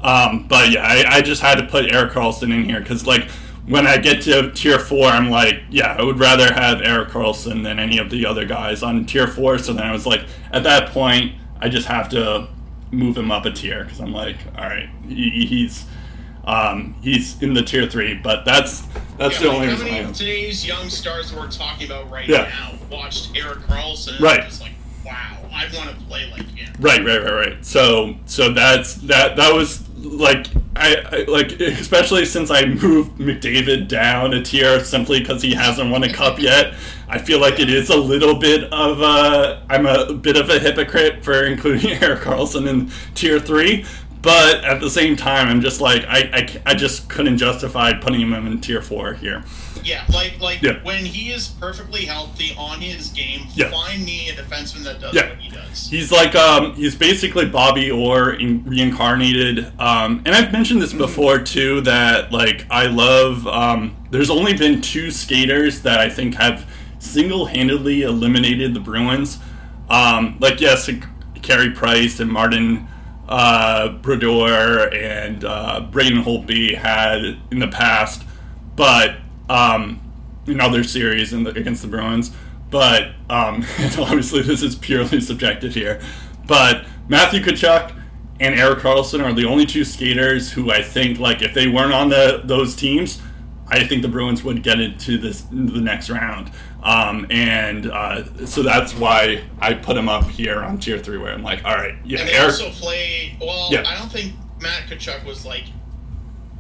Um, but yeah, I, I, just had to put Erik Karlsson in here because like when I get to tier four, I'm like, yeah, I would rather have Erik Karlsson than any of the other guys on tier four. So then I was like, at that point, I just have to move him up a tier because I'm like, all right, he, he's um, he's in the tier three, but that's that's yeah, the only reason. How many of today's young stars we're talking about right yeah. now watched Erik Karlsson? Right. Just like, wow, I want to play like him. Right, right, right, right. So, so that's that. That was like I, I like especially since I moved McDavid down a tier simply because he hasn't won a cup yet. I feel like it is a little bit of a I'm a bit of a hypocrite for including Erik Karlsson in tier three, but at the same time, I'm just like I, I, I just couldn't justify putting him in tier four here. Yeah, like like Yeah. when he is perfectly healthy on his game, Yeah. find me a defenseman that does Yeah. what he does. He's like um he's basically Bobby Orr in, reincarnated. Um, and I've mentioned this before too that like I love um there's only been two skaters that I think have single-handedly eliminated the Bruins. Um, like yes, Carey Price and Martin uh, Brodeur and uh, Braden Holtby had in the past, but um, in other series in the, against the Bruins. But um, obviously, this is purely subjective here. But Matthew Tkachuk and Erik Karlsson are the only two skaters who I think, like, if they weren't on the those teams, I think the Bruins would get into this the next round. Um, and uh, so that's why I put him up here on tier three, where I'm like, all right, yeah, and they Eric. also play. Well, Yeah. I don't think Matt Tkachuk was like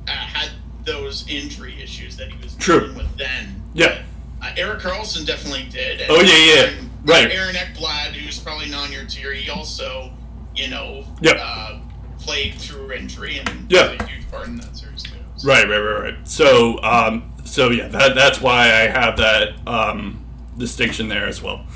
uh, had those injury issues that he was True. dealing with then. Yeah. Uh, Erik Karlsson definitely did. and Oh, yeah, yeah, Aaron, right. Aaron Ekblad, who's probably not on your tier, he also, you know, Yep. uh, played through injury and Yeah. played a huge part in that too. Right, right, right, right. So, um, so yeah, that, that's why I have that um, distinction there as well.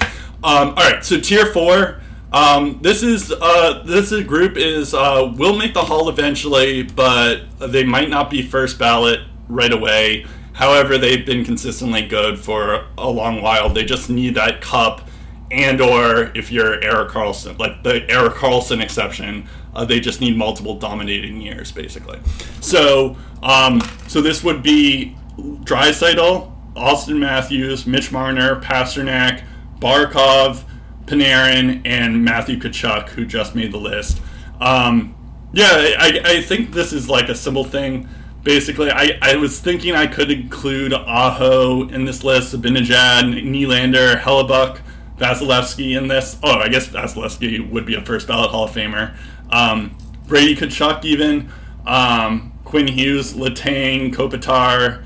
Um, all right, so tier four. Um, this is uh, this is, group is uh, will make the hall eventually, but they might not be first ballot right away. However, they've been consistently good for a long while. They just need that cup, and or if you're Erik Karlsson, like the Erik Karlsson exception, uh, they just need multiple dominating years, basically. So, um, so this would be Draisaitl, Austin Matthews, Mitch Marner, Pastrnak, Barkov, Panarin, and Matthew Tkachuk, who just made the list. Um, yeah, I, I think this is like a simple thing. Basically, I, I was thinking I could include Aho in this list, Zibanejad, Nylander, Hellebuyck, Vasilevskiy in this. Oh, I guess Vasilevskiy would be a first ballot Hall of Famer. Um, Brady Tkachuk, even. Um, Quinn Hughes, Letang, Kopitar.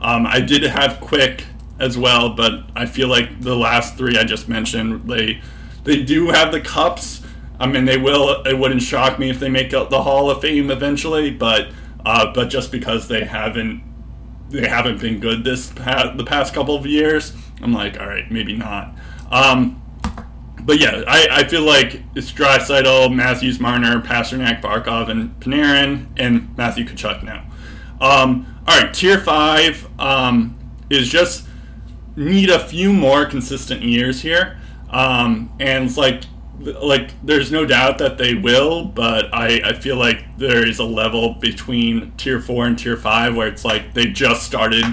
Um, I did have Quick as well, but I feel like the last three I just mentioned, they they do have the cups. I mean, they will. It wouldn't shock me if they make the Hall of Fame eventually, but uh, but just because they haven't they haven't been good this pa- the past couple of years, I'm like, all right, maybe not. Um, but yeah, I, I feel like it's Draisaitl, Matthews, Marner, Pastrnak, Barkov, and Panarin, and Matthew Tkachuk now. Um, all right, tier five um, is just need a few more consistent years here, um, and it's like like there's no doubt that they will, but I, I feel like there is a level between tier four and tier five where it's like they just started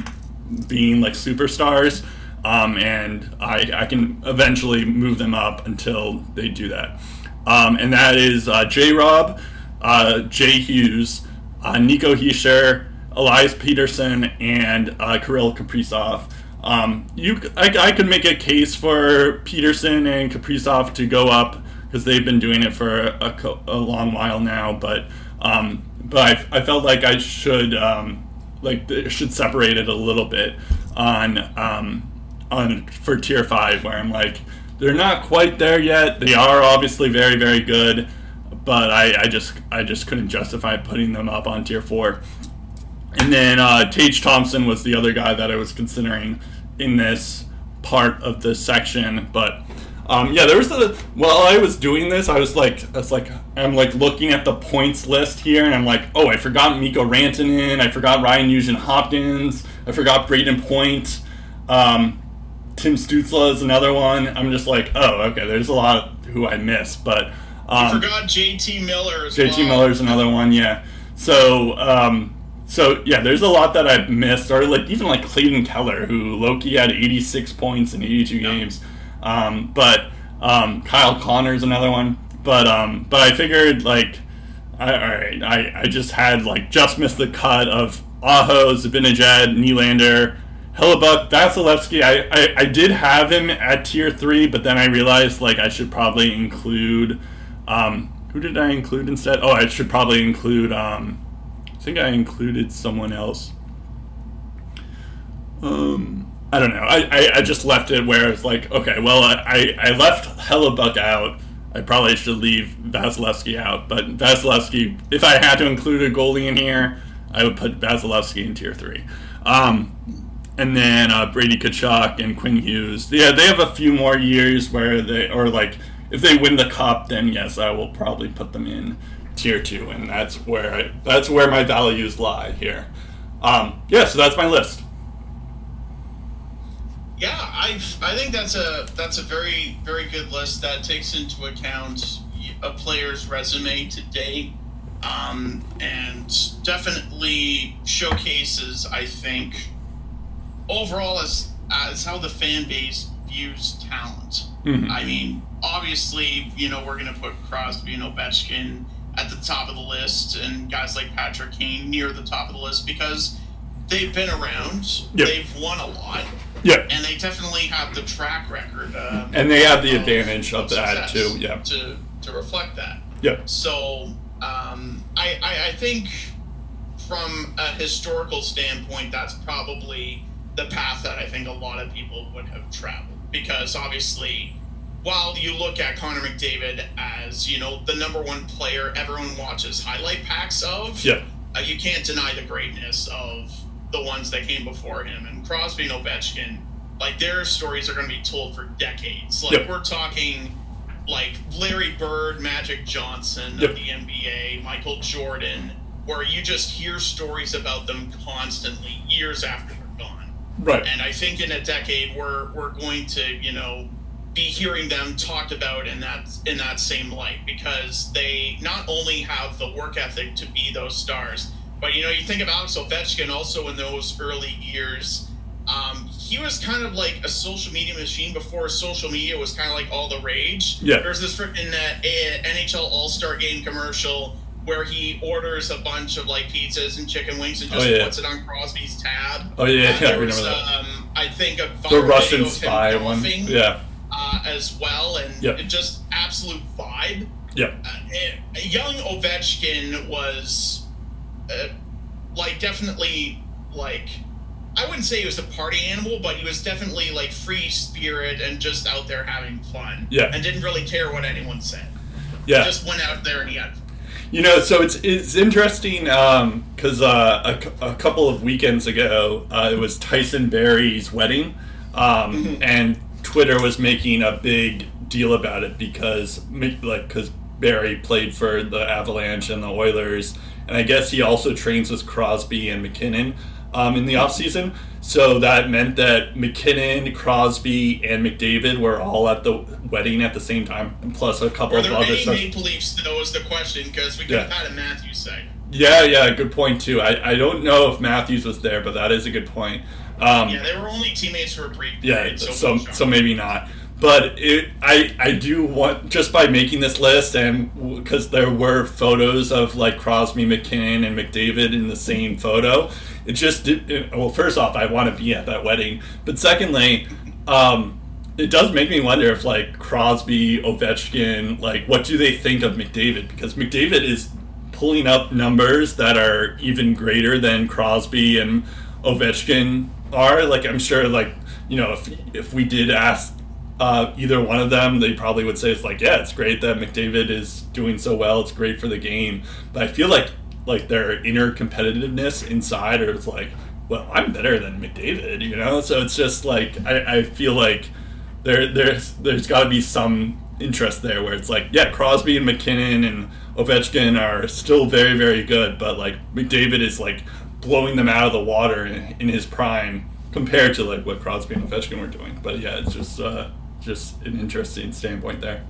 being like superstars. Um, and I, I can eventually move them up until they do that. Um, and that is uh, J Rob, uh, Jay Hughes, uh, Nico Hischier, Elias Pettersson, and uh, Kirill Kaprizov. Um, you, I, I could make a case for Pettersson and Kaprizov to go up because they've been doing it for a, a long while now. But um, but I, I felt like I should um, like should separate it a little bit on um, on for tier five where I'm like they're not quite there yet. They are obviously very very good, but I, I just I just couldn't justify putting them up on tier four. And then uh, Tage Thompson was the other guy that I was considering in this part of the section, but um, yeah, there was a while I was doing this, I was like, I was like, I'm like looking at the points list here, and I'm like, oh, I forgot Mikko Rantanen, I forgot Ryan Nugent Hopkins, I forgot Brayden Point, um, Tim Stützle is another one. I'm just like, oh, okay, there's a lot who I miss, but um, Forgot JT Miller JT well. Miller's another one, yeah. So, um, so yeah, there's a lot that I've missed, or like even like Clayton Keller, who Loki had 86 points in 82 games, um, but um, Kyle Connor's another one. But um, but I figured like, I, all right, I, I just had like just missed the cut of Aho, Zibanejad, Nylander. Hellebuyck, Vasilevskiy, I, I, I did have him at tier three, but then I realized like I should probably include um, who did I include instead? Oh, I should probably include um, I think I included someone else. Um, I don't know. I, I, I just left it where it's like, okay, well, I, I left Hellebuyck out. I probably should leave Vasilevskiy out, but Vasilevskiy, if I had to include a goalie in here, I would put Vasilevskiy in tier three. Um, and then uh, Brady Tkachuk and Quinn Hughes. Yeah, they have a few more years where they, or like, if they win the cup, then yes, I will probably put them in tier two, and that's where I, that's where my values lie here. Um, yeah, so that's my list. Yeah, I I think that's a that's a very very good list that takes into account a player's resume to date, um, and definitely showcases I think overall as as how the fan base views talent. Mhm. I mean, obviously, you know we're gonna put Crosby and Ovechkin at the top of the list, and guys like Patrick Kane near the top of the list because they've been around, Yep. they've won a lot Yeah, and they definitely have the track record. Uh, And they have the advantage of that, too, yeah. To to reflect that. yeah, So um, I, I I think from a historical standpoint, that's probably the path that I think a lot of people would have traveled because obviously. While you look at Connor McDavid as you know the number one player everyone watches highlight packs of, yeah, uh, you can't deny the greatness of the ones that came before him. And Crosby and Ovechkin, like their stories are going to be told for decades. Like Yep. we're talking, like Larry Bird, Magic Johnson Yep. of the NBA, Michael Jordan, where you just hear stories about them constantly years after. Right. And I think in a decade we're we're going to you know be hearing them talked about in that in that same light because they not only have the work ethic to be those stars, but you know you think of Alex Ovechkin also in those early years. Um, he was kind of like a social media machine before social media was kind of like all the rage. Yeah. There's this freaking uh, NHL All Star Game commercial where he orders a bunch of like pizzas and chicken wings and just Oh, yeah. puts it on Crosby's tab. Oh yeah, Uh, yeah, I remember was, that. um, I think a The Russian spy one. Yeah, uh, as well, and Yep. it just absolute vibe. yeah, Uh, eh, young Ovechkin was uh, like definitely like I wouldn't say he was a party animal, but he was definitely like free spirit and just out there having fun. Yeah. and didn't really care what anyone said. yeah. Just went out there and he had. fun. You know, so it's it's interesting because uh, a, a couple of weekends ago, uh, it was Tyson Barrie's wedding, um, and Twitter was making a big deal about it because like because Barrie played for the Avalanche and the Oilers, and I guess he also trains with Crosby and MacKinnon um, in the offseason. So that meant that MacKinnon, Crosby, and McDavid were all at the wedding at the same time, plus a couple of there other any stuff. Maple Leafs? Though was the question because we could Yeah. have had a Matthews say. Yeah, yeah, good point too. I, I don't know if Matthews was there, but that is a good point. Um, Yeah, they were only teammates for a brief yeah, period. so, so so maybe not. But it, I I do want just by making this list and because there were photos of like Crosby, MacKinnon, and McDavid in the same photo. It just. It, well, first off, I want to be at that wedding, but secondly, um, it does make me wonder if like Crosby, Ovechkin, like what do they think of McDavid? Because McDavid is pulling up numbers that are even greater than Crosby and Ovechkin are. Like I'm sure, like you know, if if we did ask uh, either one of them, they probably would say it's like, yeah, it's great that McDavid is doing so well. It's great for the game. But I feel like like their inner competitiveness inside, or it's like, well, I'm better than McDavid, you know. So it's just like I, I feel like there there's there's got to be some interest there where it's like, yeah, Crosby and MacKinnon and Ovechkin are still very very good, but like McDavid is like blowing them out of the water in, in his prime compared to like what Crosby and Ovechkin were doing. But yeah, it's just uh, just an interesting standpoint there.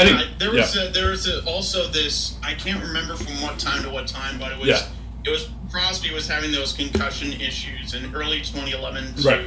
Anyway, Yeah, there was a, there was a, also this. I can't remember from what time to what time, but it was Yeah. it was Crosby was having those concussion issues in early 2011 to Right.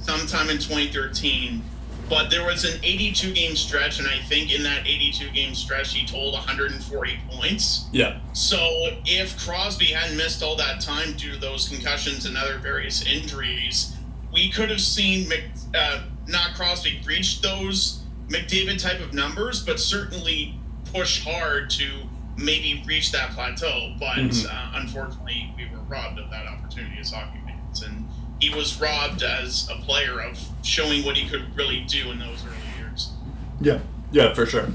sometime in 2013. But there was an 82 game stretch, and I think in that 82 game stretch, he told 140 points. yeah, So if Crosby hadn't missed all that time due to those concussions and other various injuries, we could have seen Mc, uh, not Crosby reach those McDavid type of numbers, but certainly push hard to maybe reach that plateau. But Mhm. uh, unfortunately, we were robbed of that opportunity as hockey fans, and he was robbed as a player of showing what he could really do in those early years. Yeah, yeah, for sure.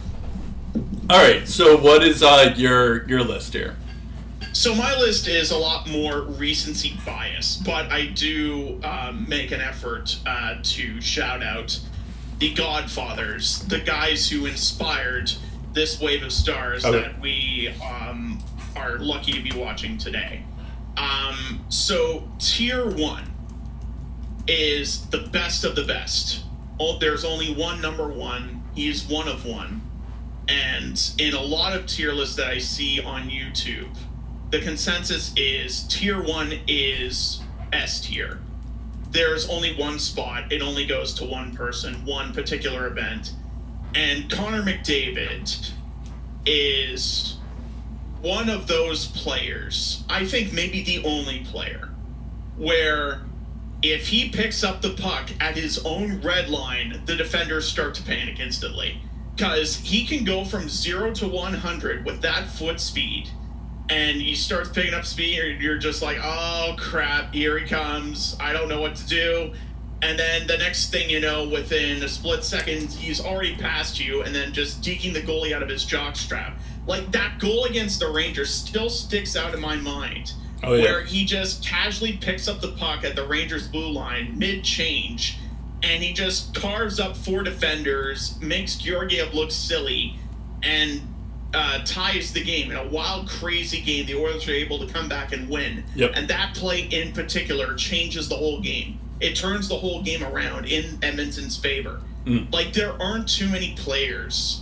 All right, so what is uh, your your list here? So my list is a lot more recency bias, but I do um, make an effort uh, to shout out the Godfathers, the guys who inspired this wave of stars Okay. that we um, are lucky to be watching today. Um, so tier one is the best of the best. Oh, there's only one number one. He's one of one. And in a lot of tier lists that I see on YouTube, the consensus is tier one is S tier. There's only one spot. It only goes to one person, one particular event. And Connor McDavid is one of those players, I think maybe the only player, where if he picks up the puck at his own red line, the defenders start to panic instantly. Because he can go from 0 to 100 with that foot speed and he starts picking up speed, and you're just like, oh crap, here he comes. I don't know what to do. And then the next thing you know, within a split second, he's already past you, and then just deking the goalie out of his jockstrap. Like that goal against the Rangers still sticks out in my mind. Oh, yeah. Where he just casually picks up the puck at the Rangers blue line mid change, and he just carves up four defenders, makes Georgiev look silly, and uh, ties the game in a wild, crazy game. The Oilers are able to come back and win. Yep. And that play in particular changes the whole game. It turns the whole game around in Edmonton's favor. Mm. Like there aren't too many players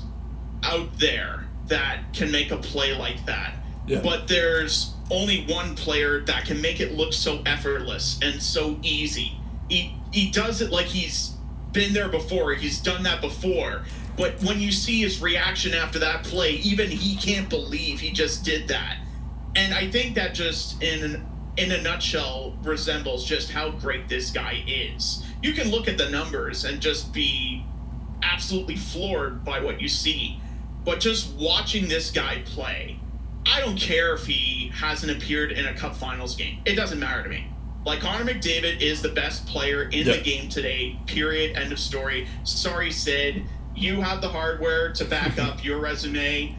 out there that can make a play like that. Yeah. But there's only one player that can make it look so effortless and so easy. He he does it like he's been there before. He's done that before. But when you see his reaction after that play, even he can't believe he just did that. And I think that just in in a nutshell resembles just how great this guy is. You can look at the numbers and just be absolutely floored by what you see. But just watching this guy play, I don't care if he hasn't appeared in a cup finals game. It doesn't matter to me. Like Connor McDavid is the best player in Yeah. the game today. Period. End of story. Sorry, Sid. You have the hardware to back up your resume.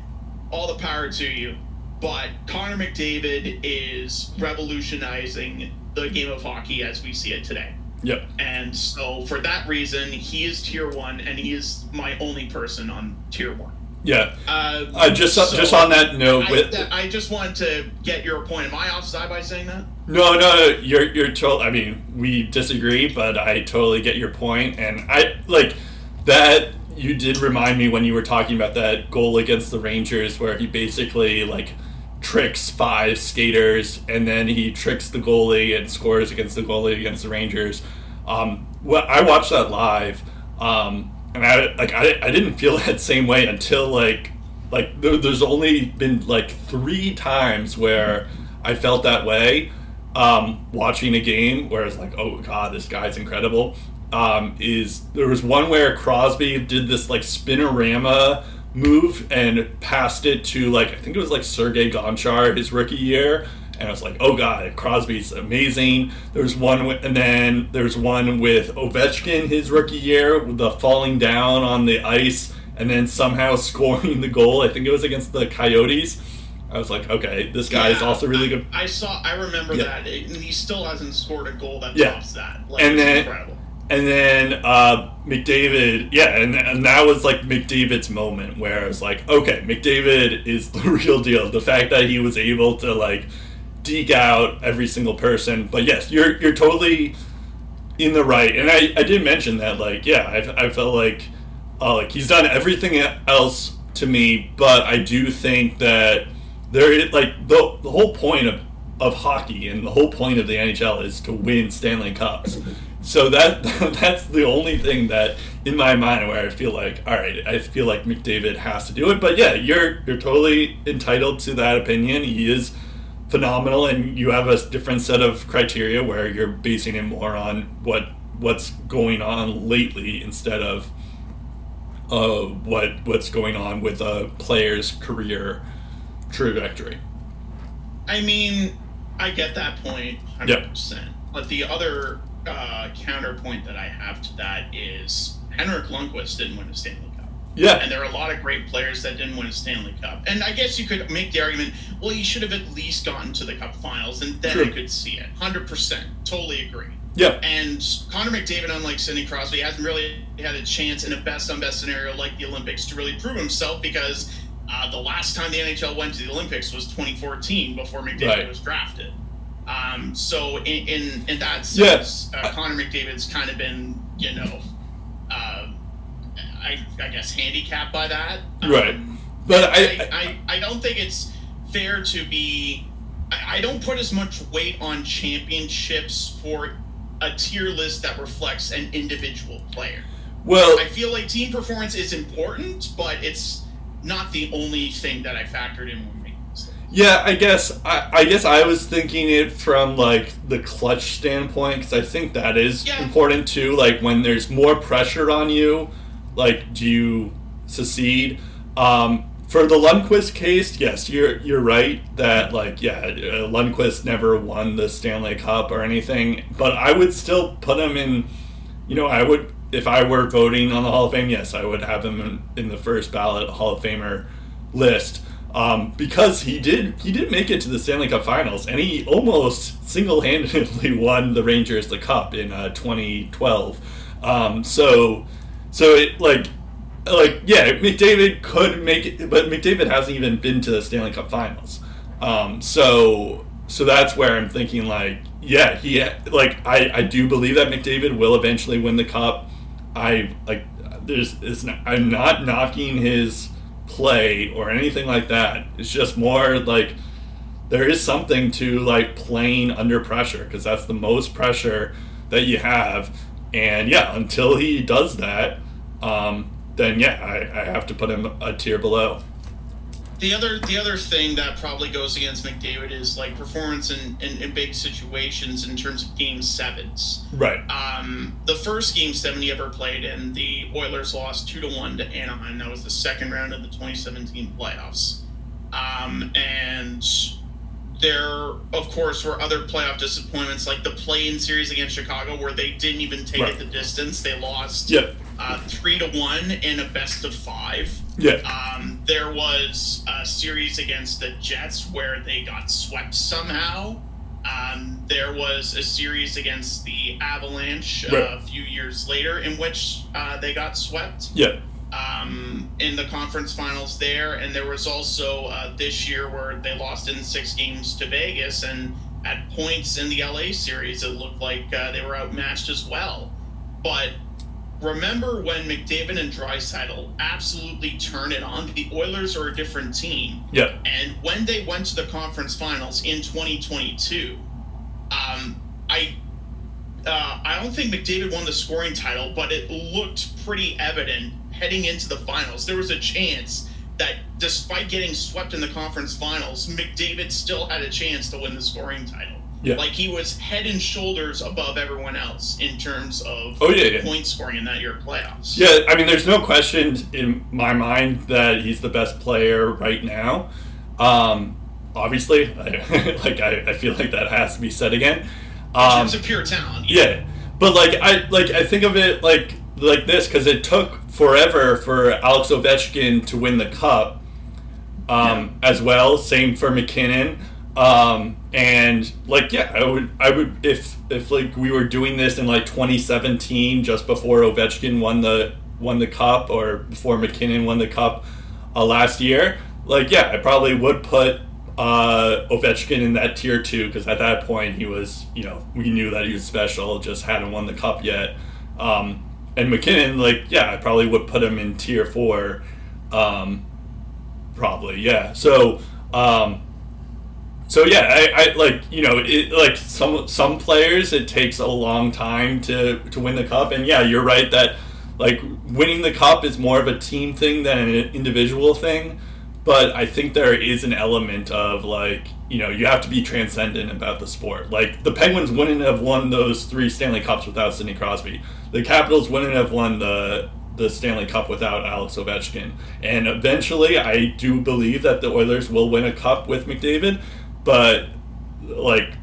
All the power to you. But Connor McDavid is revolutionizing the game of hockey as we see it today. Yep. And so, for that reason, he is tier one, and he is my only person on tier one. Yeah. Uh, Uh, just so just on that note, I, with that- I just wanted to get your point. Am I offside by saying that? no, no, no, you're you're total. I mean, we disagree, but I totally get your point, and I like that. You did remind me when you were talking about that goal against the Rangers, where he basically like tricks five skaters, and then he tricks the goalie and scores against the goalie against the Rangers. Um, well, I watched that live, um, and I like I, I didn't feel that same way until like like there, there's only been like three times where I felt that way um, watching a game where it's like, oh god, this guy's incredible. Um, is there was one where Crosby did this like spinorama move and passed it to like I think it was like Sergei Gonchar his rookie year, and I was like, oh god, Crosby's amazing. There's one, with, and then there's one with Ovechkin his rookie year, with the falling down on the ice and then somehow scoring the goal. I think it was against the Coyotes. I was like, okay, this guy is also really good. I saw. I remember Yeah. that, and he still hasn't scored a goal that Yeah. tops that. Like, And then- incredible. And then uh, McDavid, yeah, and, and that was like McDavid's moment where it's like, okay, McDavid is the real deal. The fact that he was able to like deke out every single person. But yes, you're you're totally in the right. And I, I did mention that like, yeah, I, I felt like uh, like he's done everything else to me, but I do think that there is like the the whole point of of hockey and the whole point of the NHL is to win Stanley Cups. So that that's the only thing that in my mind where I feel like, all right, I feel like McDavid has to do it. But yeah, you're you're totally entitled to that opinion. He is phenomenal, and you have a different set of criteria where you're basing it more on what what's going on lately instead of uh, what what's going on with a player's career trajectory. I mean, I get that point 100%. But the other uh, counterpoint that I have to that is Henrik Lundqvist didn't win a Stanley Cup. Yeah. And there are a lot of great players that didn't win a Stanley Cup. And I guess you could make the argument, well, he should have at least gotten to the Cup finals, and then True. I could see it. 100%. Totally agree. Yeah. And Connor McDavid, unlike Sidney Crosby, hasn't really had a chance in a best on best scenario like the Olympics to really prove himself because uh, the last time the NHL went to the Olympics was 2014 before McDavid Right. was drafted. Um, so in, in in that Yeah. sense, uh, Connor McDavid's kind of been you know, uh, I I guess handicapped by that. Right. Um, But I, I, I, I don't think it's fair to be. I, I don't put as much weight on championships for a tier list that reflects an individual player. well, I feel like team performance is important, but it's not the only thing that I factored in when making this list. Yeah, I guess I, I guess I was thinking it from like the clutch standpoint because I think that is Yeah. important too. Like when there's more pressure on you, like do you succeed? Um, for the Lundqvist case, yes, you're you're right that like yeah, uh, Lundqvist never won the Stanley Cup or anything, but I would still put him in. You know, I would if I were voting on the Hall of Fame. Yes, I would have him in, in the first ballot Hall of Famer list um, because he did he did make it to the Stanley Cup Finals and he almost single handedly won the Rangers the cup in uh, 2012. Um, so so it like like yeah, McDavid could make it, but McDavid hasn't even been to the Stanley Cup Finals. Um, so so that's where I'm thinking like yeah he like I I do believe that McDavid will eventually win the cup. I like there's it's not, I'm not knocking his play or anything like that. It's just more like there is something to like playing under pressure because that's the most pressure that you have. And yeah, until he does that, um, then yeah, I, I have to put him a tier below. The other the other thing that probably goes against McDavid is like performance in, in, in big situations in terms of game sevens. Right. Um, the first game seven he ever played in, the Oilers lost two to one to Anaheim. That was the second round of the 2017 playoffs. Um, and there, of course, were other playoff disappointments like the play-in series against Chicago, where they didn't even take Right. it the distance. They lost Yep. uh, three to one in a best of five. Yeah. Um, there was a series against the Jets where they got swept somehow. Um, there was a series against the Avalanche uh, Right. a few years later in which uh, they got swept Yeah. um, in the conference finals there. And there was also uh, this year where they lost in six games to Vegas. And at points in the LA series, it looked like uh, they were outmatched as well. But remember when McDavid and Draisaitl absolutely turn it on? The Oilers are a different team. Yeah. And when they went to the conference finals in 2022, um, I uh, I don't think McDavid won the scoring title, but it looked pretty evident heading into the finals. There was a chance that despite getting swept in the conference finals, McDavid still had a chance to win the scoring title. Yeah. Like he was head and shoulders above everyone else in terms of Oh, yeah, yeah. point scoring in that year playoffs. Yeah, I mean, there's no question in my mind that he's the best player right now. Um, obviously, I, like I, I feel like that has to be said again. In Um, terms of pure talent. yeah, but like I like I think of it like like this because it took forever for Alex Ovechkin to win the cup, um, as well. Same for MacKinnon. Um, and like yeah, I would I would if if like we were doing this in like 2017, just before Ovechkin won the won the cup or before MacKinnon won the cup uh, last year, like yeah, I probably would put uh, Ovechkin in that tier two because at that point he was, you know, we knew that he was special, just hadn't won the cup yet. Um, and MacKinnon, like, yeah, I probably would put him in tier four, um, probably, yeah. So, um, so yeah, I, I like you know it, like some some players it takes a long time to to win the cup, and yeah, you're right that like winning the cup is more of a team thing than an individual thing. But I think there is an element of like you know you have to be transcendent about the sport. Like the Penguins wouldn't have won those three Stanley Cups without Sidney Crosby. The Capitals wouldn't have won the the Stanley Cup without Alex Ovechkin. And eventually, I do believe that the Oilers will win a cup with McDavid, but like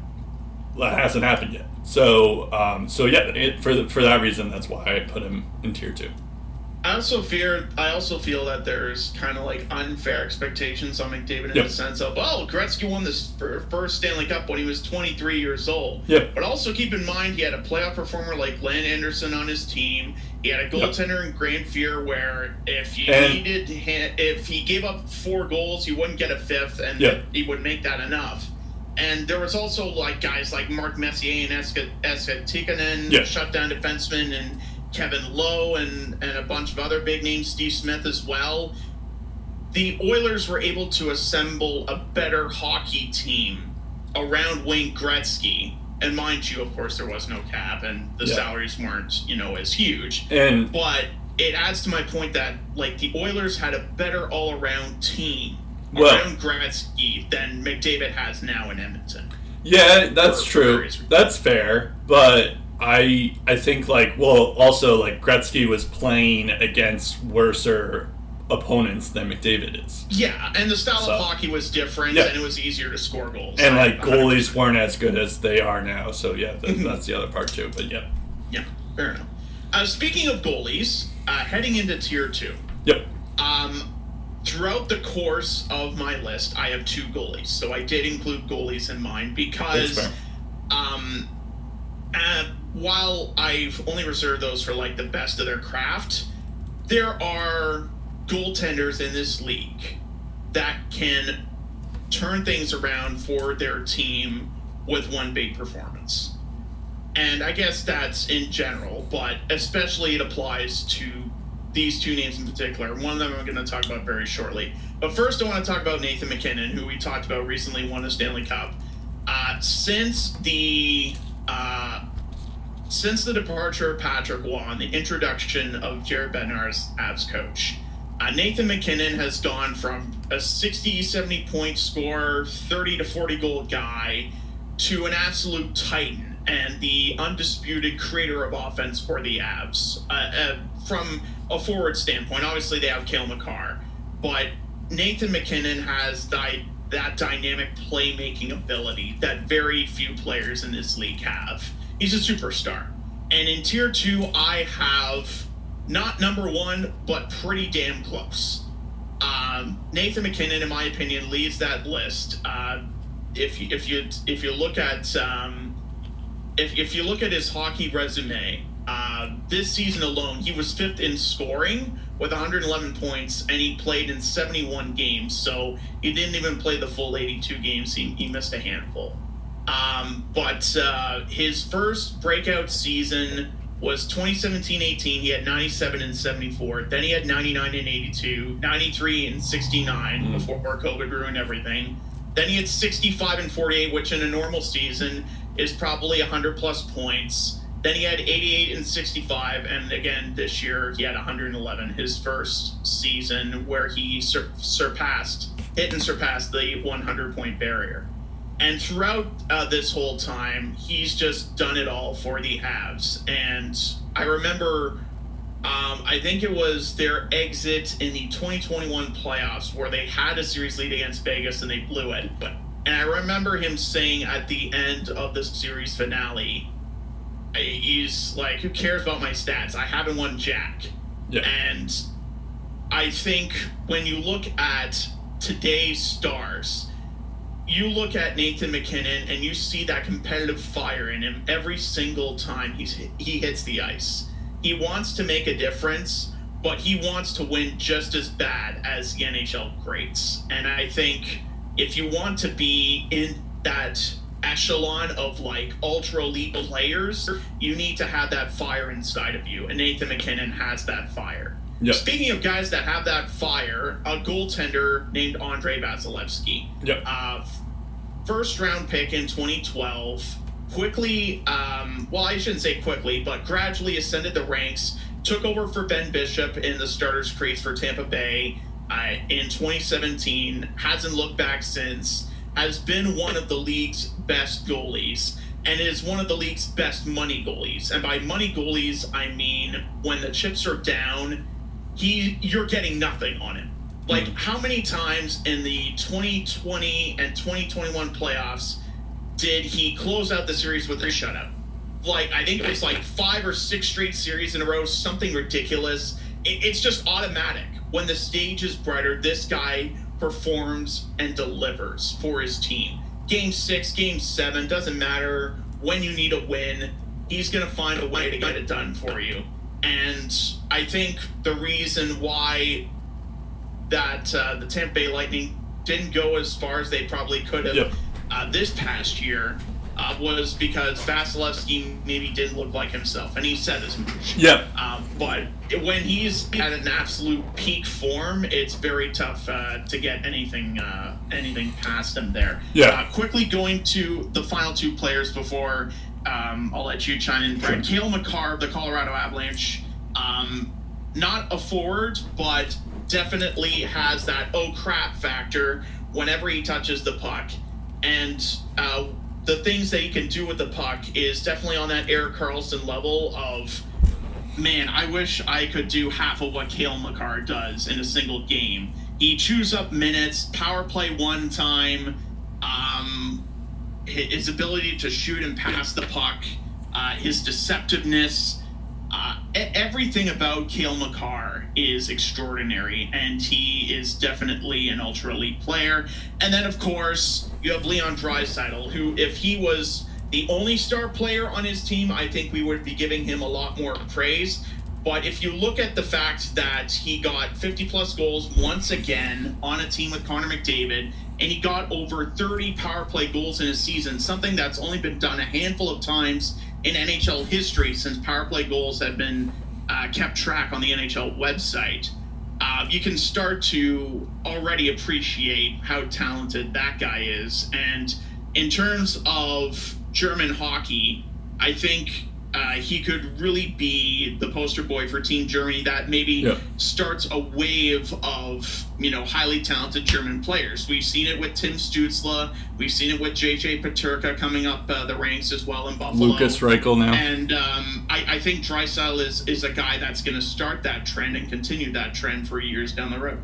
that hasn't happened yet. So, um, so yeah, it, for the, for that reason, that's why I put him in tier two. I also fear. I also feel that there's kind of like unfair expectations on McDavid in Yep. the sense of, oh, Gretzky won this first Stanley Cup when he was 23 years old. Yep. But also keep in mind he had a playoff performer like Glenn Anderson on his team. He had a goaltender in Grant Fuhr where if you And- needed, if he gave up four goals, he wouldn't get a fifth, and Yep. he would make that enough. And there was also like guys like Mark Messier and Esa, Tikkanen, Yeah. shutdown defensemen, and Kevin Lowe, and, and a bunch of other big names, Steve Smith as well. The Oilers were able to assemble a better hockey team around Wayne Gretzky. And mind you, of course, there was no cap, and the Yeah. salaries weren't, you know, as huge. And But it adds to my point that like the Oilers had a better all-around team Well- around Gretzky than McDavid has now in Edmonton. Yeah, that's true. That's fair, but I I think like well also like Gretzky was playing against worser opponents than McDavid is. Yeah, and the style So- of hockey was different, Yeah. and it was easier to score goals. And like 100%. goalies weren't as good as they are now, so yeah, that, that's the other part too. But yeah, Yeah, fair enough. Uh, speaking of goalies, uh, heading into tier two. yep, Um, throughout the course of my list, I have two goalies, so I did include goalies in mine because um, uh, while I've only reserved those for like the best of their craft, there are goaltenders in this league that can turn things around for their team with one big performance. And I guess that's in general, but especially it applies to these two names in particular. One of them I'm going to talk about very shortly. But first, I want to talk about Nathan MacKinnon, who we talked about recently won the Stanley Cup. Uh, since the uh, since the departure of Patrick Roy and the introduction of Jared Bednar as Avs coach, uh, Nathan MacKinnon has gone from a 60, 70 point scorer, 30 to 40 goal guy to an absolute titan and the undisputed creator of offense for the Avs. Uh, uh, from a forward standpoint, obviously they have Cale Makar, but Nathan MacKinnon has di- that dynamic playmaking ability that very few players in this league have. He's a superstar. And in tier two, I have not number one, but pretty damn close. Um, Nathan MacKinnon, in my opinion, leads that list. Uh, if you, if you if you look at um, if, if you look at his hockey resume, uh, this season alone, he was fifth in scoring with 111 points, and he played in 71 games. So he didn't even play the full 82 games. He, he missed a handful. Um, but uh, his first breakout season was 2017-18. He had 97 and 74. Then he had 99 and 82, 93 and 69 Mhm. before COVID ruined everything. Then he had 65 and 48, which in a normal season is probably 100 plus points. Then he had 88 and 65, and again this year he had 111. His first season where he sur- surpassed, hit and surpassed the 100 point barrier. And throughout uh, this whole time, he's just done it all for the Avs. And I remember, um, I think it was their exit in the 2021 playoffs where they had a series lead against Vegas and they blew it. But and I remember him saying at the end of the series finale, he's like, "Who cares about my stats? I haven't won jack." yeah, And I think when you look at today's stars, you look at Nathan MacKinnon and you see that competitive fire in him every single time he's he hits the ice. He wants to make a difference, but he wants to win just as bad as the NHL greats. And I think if you want to be in that echelon of like ultra elite players, you need to have that fire inside of you. And Nathan MacKinnon has that fire. Yep. Speaking of guys that have that fire, a goaltender named Andrei Vasilevskiy, yep, uh, first round pick in 2012, quickly, um, well, I shouldn't say quickly, but gradually ascended the ranks, took over for Ben Bishop in the starters crease for Tampa Bay uh, in 2017, hasn't looked back since, has been one of the league's best goalies. and is one of the league's best money goalies. And by money goalies, I mean when the chips are down, he you're getting nothing on him. Like hmm. how many times in the 2020 and 2021 playoffs did he close out the series with a shutout? Like I think it was like five or six straight series in a row, something ridiculous. It, it's just automatic. When the stage is brighter, this guy performs and delivers for his team. Game six, game seven, doesn't matter when you need a win, he's going to find a way to get it done for you. And I think the reason why that uh, the Tampa Bay Lightning didn't go as far as they probably could have Yep. uh, this past year uh, was because Vasilevskiy maybe didn't look like himself, and he said as much. Yeah. Um, but when he's at an absolute peak form, it's very tough uh, to get anything uh, anything past him there. Yeah. Uh, quickly going to the final two players before um, I'll let you chime in. Brent Cale Makar, of the Colorado Avalanche, um, not a forward, but definitely has that oh crap factor whenever he touches the puck. And uh, the things that he can do with the puck is definitely on that Erik Karlsson level of man, I wish I could do half of what Cale Makar does in a single game. He chews up minutes, power play one time, um, his ability to shoot and pass the puck, uh, his deceptiveness, uh, everything about Cale Makar is extraordinary, and he is definitely an ultra elite player. And then, of course, you have Leon Draisaitl, who, if he was the only star player on his team, I think we would be giving him a lot more praise. But if you look at the fact that he got 50 plus goals once again on a team with Connor McDavid, and he got over 30 power play goals in a season, something that's only been done a handful of times in NHL history since power play goals have been uh, kept track on the NHL website. Uh, you can start to already appreciate how talented that guy is. And in terms of German hockey, I think uh, he could really be the poster boy for Team Germany that maybe Yeah. starts a wave of you know highly talented German players. We've seen it with Tim Stützle. We've seen it with JJ Peterka coming up uh, the ranks as well in Buffalo. Lukas Reichel now. And um, I, I think Draisaitl is is a guy that's going to start that trend and continue that trend for years down the road.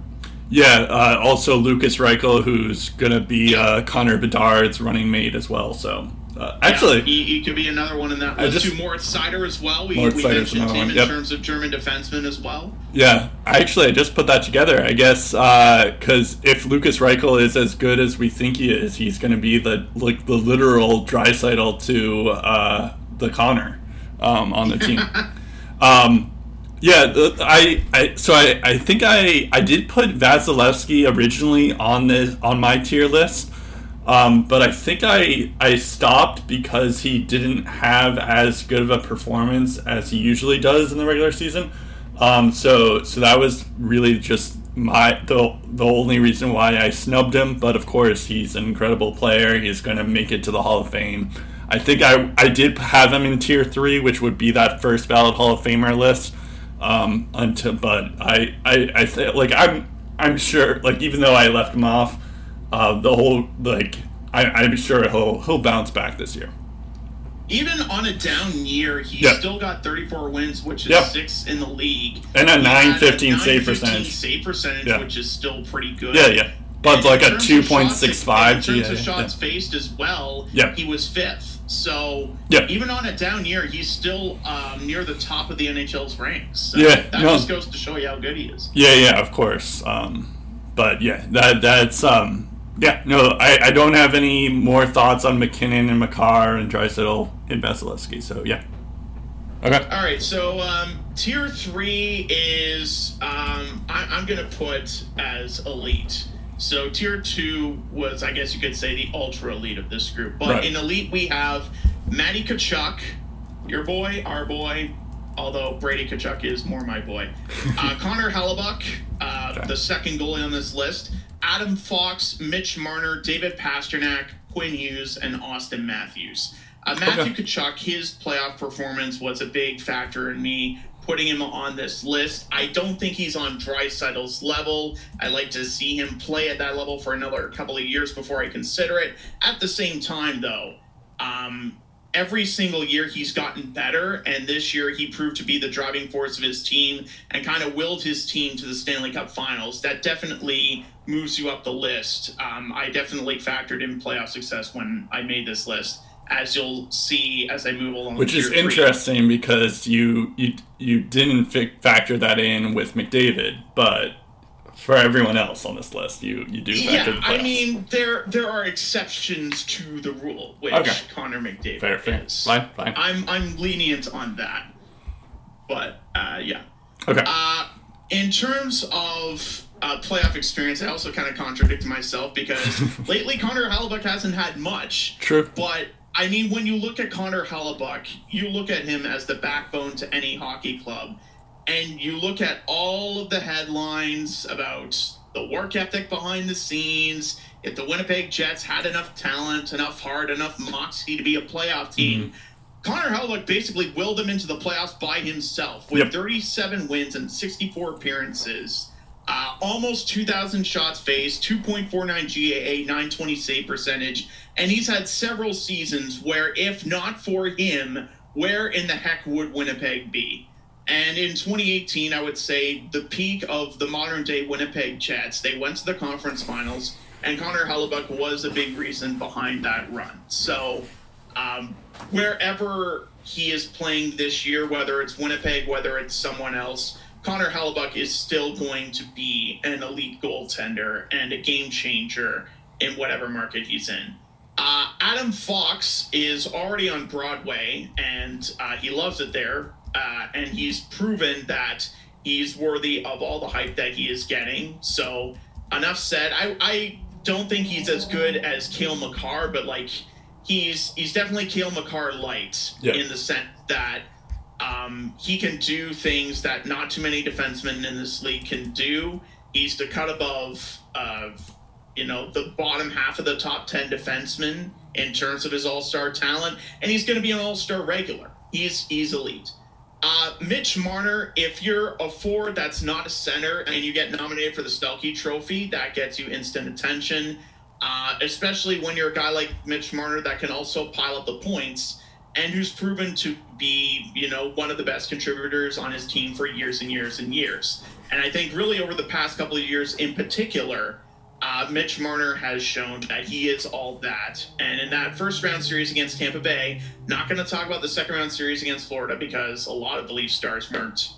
Yeah, uh, also Lukas Reichel, who's going to be uh, Connor Bedard's running mate as well. So, uh, actually, Yeah, he, he could be another one in that list. just- too. Moritz Seider as well. We, we mentioned him in yep. terms of German defensemen as well. yeah, I actually I just put that together. I guess because if Lukas Reichel is as good as we think he is, he's going to be the like the literal Draisaitl to uh, the Connor um, on the team. um, yeah, I, I so I, I think I I did put Vasilevskiy originally on this on my tier list. Um, but I think I I stopped because he didn't have as good of a performance as he usually does in the regular season. Um, so so that was really just my the the only reason why I snubbed him. But of course, he's an incredible player. He's going to make it to the Hall of Fame. I think I I did have him in tier three, which would be that first ballot Hall of Famer list. Um, until but I I I th- like I'm I'm sure like even though I left him off uh, the whole like I, I'm sure he'll he'll bounce back this year. Even on a down year, he Yeah. still got 34 wins, which is Yeah. sixth in the league. And a He had 915 save percentage. save percentage, Yeah. which is still pretty good. Yeah, yeah. But And like a terms of shots- point six five In terms of GA. shots faced as well, Yeah. he was fifth. So Yeah. even on a down year, he's still um, near the top of the NHL's ranks. So Yeah, that no. just goes to show you how good he is. Yeah, yeah, of course. Um, but yeah, that that's um, yeah. No, I, I don't have any more thoughts on MacKinnon and Makar and Draisaitl and Vasilevskiy. So yeah. Okay. All right, so um, tier three is um, I, I'm going to put as elite. So tier two was, I guess you could say, the ultra elite of this group. But Right. in elite, we have Matty Tkachuk, your boy, our boy. Although Brady Tkachuk is more my boy. Uh, Connor Hellebuyck, uh, Okay. the second goalie on this list. Adam Fox, Mitch Marner, David Pastrnak, Quinn Hughes, and Auston Matthews. Uh, Matthew Okay. Tkachuk, his playoff performance was a big factor in me putting him on this list. I don't think he's on Draisaitl's level. I like to see him play at that level for another couple of years before I consider it. At the same time, though, um, every single year he's gotten better, and this year he proved to be the driving force of his team and kind of willed his team to the Stanley Cup Finals. That definitely moves you up the list. Um, I definitely factored in playoff success when I made this list, as you'll see as I move along. Which is three. interesting because you you you didn't factor that in with McDavid, but for everyone else on this list, you you do factor Yeah, the I mean there there are exceptions to the rule, which Okay. Connor McDavid fair, fair, is. fine, fine. I'm I'm lenient on that, but uh, yeah. Okay, Uh, in terms of uh, playoff experience, I also kind of contradict myself because lately Connor Hellebuyck hasn't had much. true. But I mean, when you look at Connor Hellebuyck, you look at him as the backbone to any hockey club, and you look at all of the headlines about the work ethic behind the scenes. If the Winnipeg Jets had enough talent, enough heart, enough moxie to be a playoff team, Connor Hellebuyck basically willed them into the playoffs by himself with Yep. 37 wins and 64 appearances. Uh, almost 2,000 shots faced, 2.49 GAA, 920 save percentage, and he's had several seasons where, if not for him, where in the heck would Winnipeg be? And in 2018, I would say the peak of the modern day Winnipeg Jets, they went to the conference finals, and Connor Hellebuyck was a big reason behind that run. So, um, wherever he is playing this year, whether it's Winnipeg, whether it's someone else, Connor Hellebuyck is still going to be an elite goaltender and a game changer in whatever market he's in. Uh, Adam Fox is already on Broadway, and uh, he loves it there. Uh, and he's proven that he's worthy of all the hype that he is getting. So, enough said. I, I don't think he's as good as Cale Makar, but like he's he's definitely Cale Makar light Yeah. in the sense that um, he can do things that not too many defensemen in this league can do. He's the cut above of you know the bottom half of the top 10 defensemen in terms of his all-star talent and he's going to be an all-star regular he's he's elite uh, Mitch Marner, if you're a forward that's not a center and you get nominated for the Selke Trophy, that gets you instant attention. Uh, especially when you're a guy like Mitch Marner that can also pile up the points and who's proven to be, you know, one of the best contributors on his team for years and years and years. And I think really over the past couple of years in particular, uh, Mitch Marner has shown that he is all that. And in that first round series against Tampa Bay, not going to talk about the second round series against Florida because a lot of the Leaf stars weren't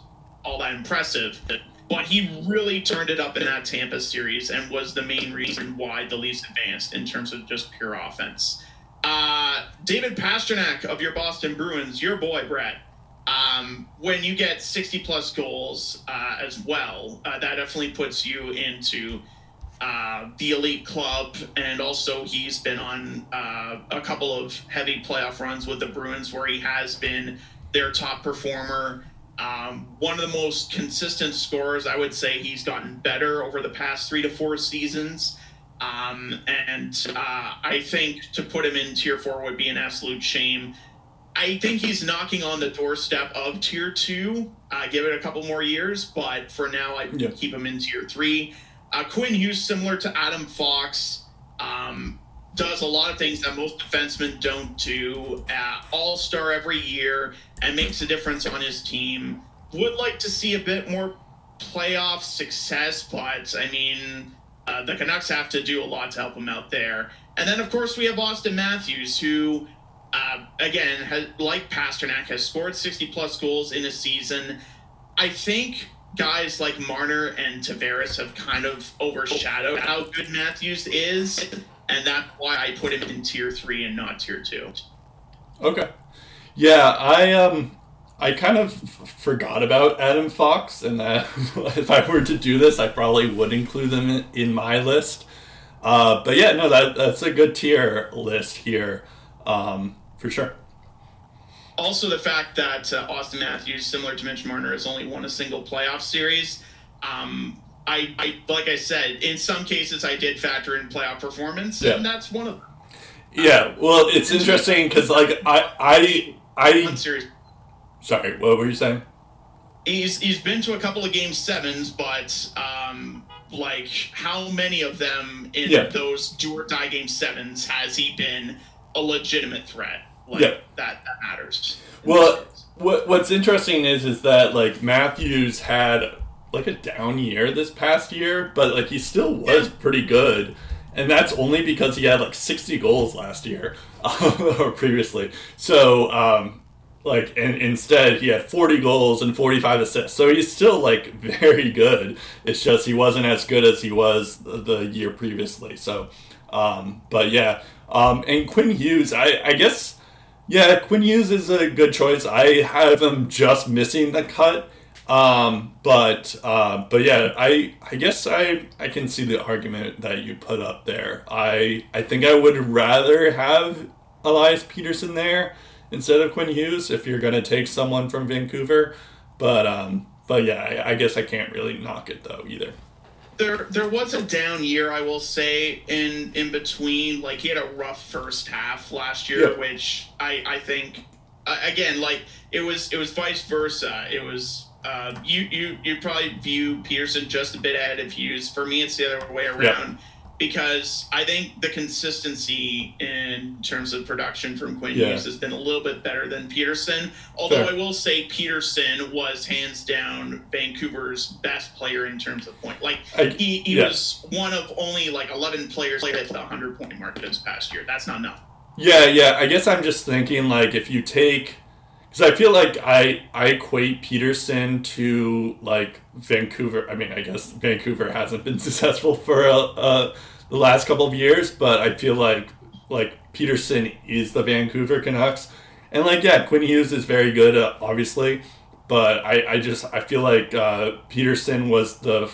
all that impressive. But he really turned it up in that Tampa series and was the main reason why the Leafs advanced in terms of just pure offense. Uh, David Pastrnak of your Boston Bruins, your boy, Brett. Um, when you get 60 plus goals uh, as well, uh, that definitely puts you into uh, the elite club, and also he's been on uh, a couple of heavy playoff runs with the Bruins where he has been their top performer. Um, one of the most consistent scorers, I would say he's gotten better over the past three to four seasons. Um, and uh, I think to put him in tier four would be an absolute shame. I think he's knocking on the doorstep of tier two. Uh, give it a couple more years, but for now, I Yeah. keep him in tier three. Uh, Quinn Hughes, similar to Adam Fox, um, does a lot of things that most defensemen don't do. Uh, All star every year and makes a difference on his team. Would like to see a bit more playoff success, but I mean, uh, the Canucks have to do a lot to help him out there. And then, of course, we have Auston Matthews, who, uh, again, has, like Pastrnak, has scored 60 plus goals in a season. I think guys like Marner and Tavares have kind of overshadowed how good Matthews is, and that's why I put him in tier three and not tier two. Okay. Yeah, I um I kind of forgot about Adam Fox, and that if I were to do this, I probably would include them in, in my list. Uh, but yeah, no, that that's a good tier list here, um, for sure. Also, the fact that uh, Auston Matthews, similar to Mitch Marner, has only won a single playoff series. Um, I, I, like I said, in some cases, I did factor in playoff performance, Yeah. and that's one of them. Yeah, well, it's interesting because like I I I series. sorry, what were you saying? He's he's been to a couple of game sevens, but um, like how many of them in Yeah. those do or die game sevens has he been a legitimate threat? Like Yep. that, that matters. Well, what what's interesting is is that like Matthews had like a down year this past year, but like he still was Yeah. pretty good, and that's only because he had like sixty goals last year or previously. So um, like and instead he had forty goals and forty five assists. So he's still like very good. It's just he wasn't as good as he was the, the year previously. So, um, but yeah, um, and Quinn Hughes, I I guess. Yeah, Quinn Hughes is a good choice. I have him just missing the cut. Um, but uh, but yeah, I I guess I I can see the argument that you put up there. I I think I would rather have Elias Pettersson there instead of Quinn Hughes if you're gonna take someone from Vancouver. But um, but yeah, I, I guess I can't really knock it though either. There there was a down year I will say in in between like he had a rough first half last year Yeah. which I I think uh, again like it was it was vice versa. It was uh, you you you probably view Pettersson just a bit ahead of Hughes. For me it's the other way around because I think the consistency in terms of production from Quinn Yeah. Hughes has been a little bit better than Pettersson. Although Fair. I will say Pettersson was hands down Vancouver's best player in terms of point. Like I- he, he yeah. was one of only like 11 players that hit the 100 point mark this past year. That's not enough. Yeah, yeah. I guess I'm just thinking like if you take, because I feel like I I equate Pettersson to like Vancouver. I mean, I guess Vancouver hasn't been successful for uh, uh, the last couple of years, but I feel like like Pettersson is the Vancouver Canucks, and like yeah, Quinn Hughes is very good, uh, obviously, but I I just I feel like uh, Pettersson was the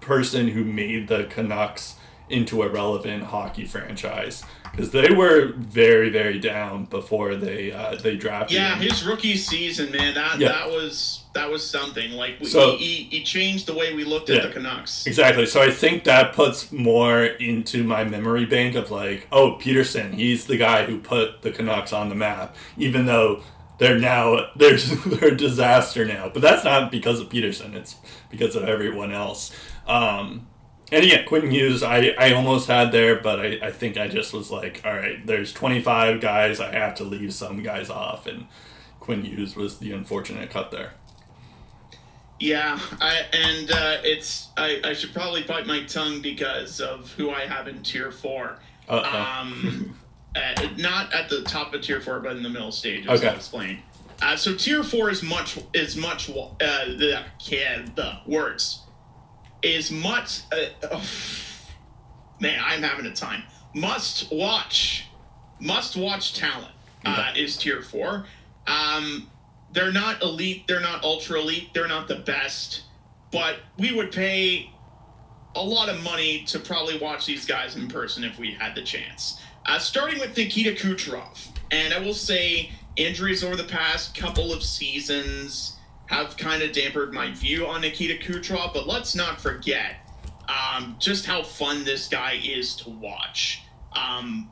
person who made the Canucks into a relevant hockey franchise because they were very very down before they uh, they drafted Yeah, him. his rookie season, man, that Yeah. that was that was something. Like we, So- he, he, changed the way we looked at the Canucks. Exactly. So I think that puts more into my memory bank of like, oh, Pettersson, he's the guy who put the Canucks on the map, even though they're now they're they're a disaster now. But that's not because of Pettersson; it's because of everyone else. Um, and yeah, Quentin Hughes, I, I almost had there, but I, I think I just was like, all right, there's 25 guys, I have to leave some guys off, and Quinn Hughes was the unfortunate cut there. Yeah, I and uh, it's I, I should probably bite my tongue because of who I have in tier four. Uh-oh. Um, uh, not at the top of tier four, but in the middle stages. Okay. I'll explain. Uh, so tier four is much is much uh, the yeah, the words is much. Uh, oh, man, I'm having a time. Must watch, must watch talent uh, is tier four. Um, they're not elite. They're not ultra elite. They're not the best, but we would pay a lot of money to probably watch these guys in person if we had the chance. Uh, starting with Nikita Kucherov, and I will say injuries over the past couple of seasons have kind of dampened my view on Nikita Kucherov, but let's not forget um, just how fun this guy is to watch. Um,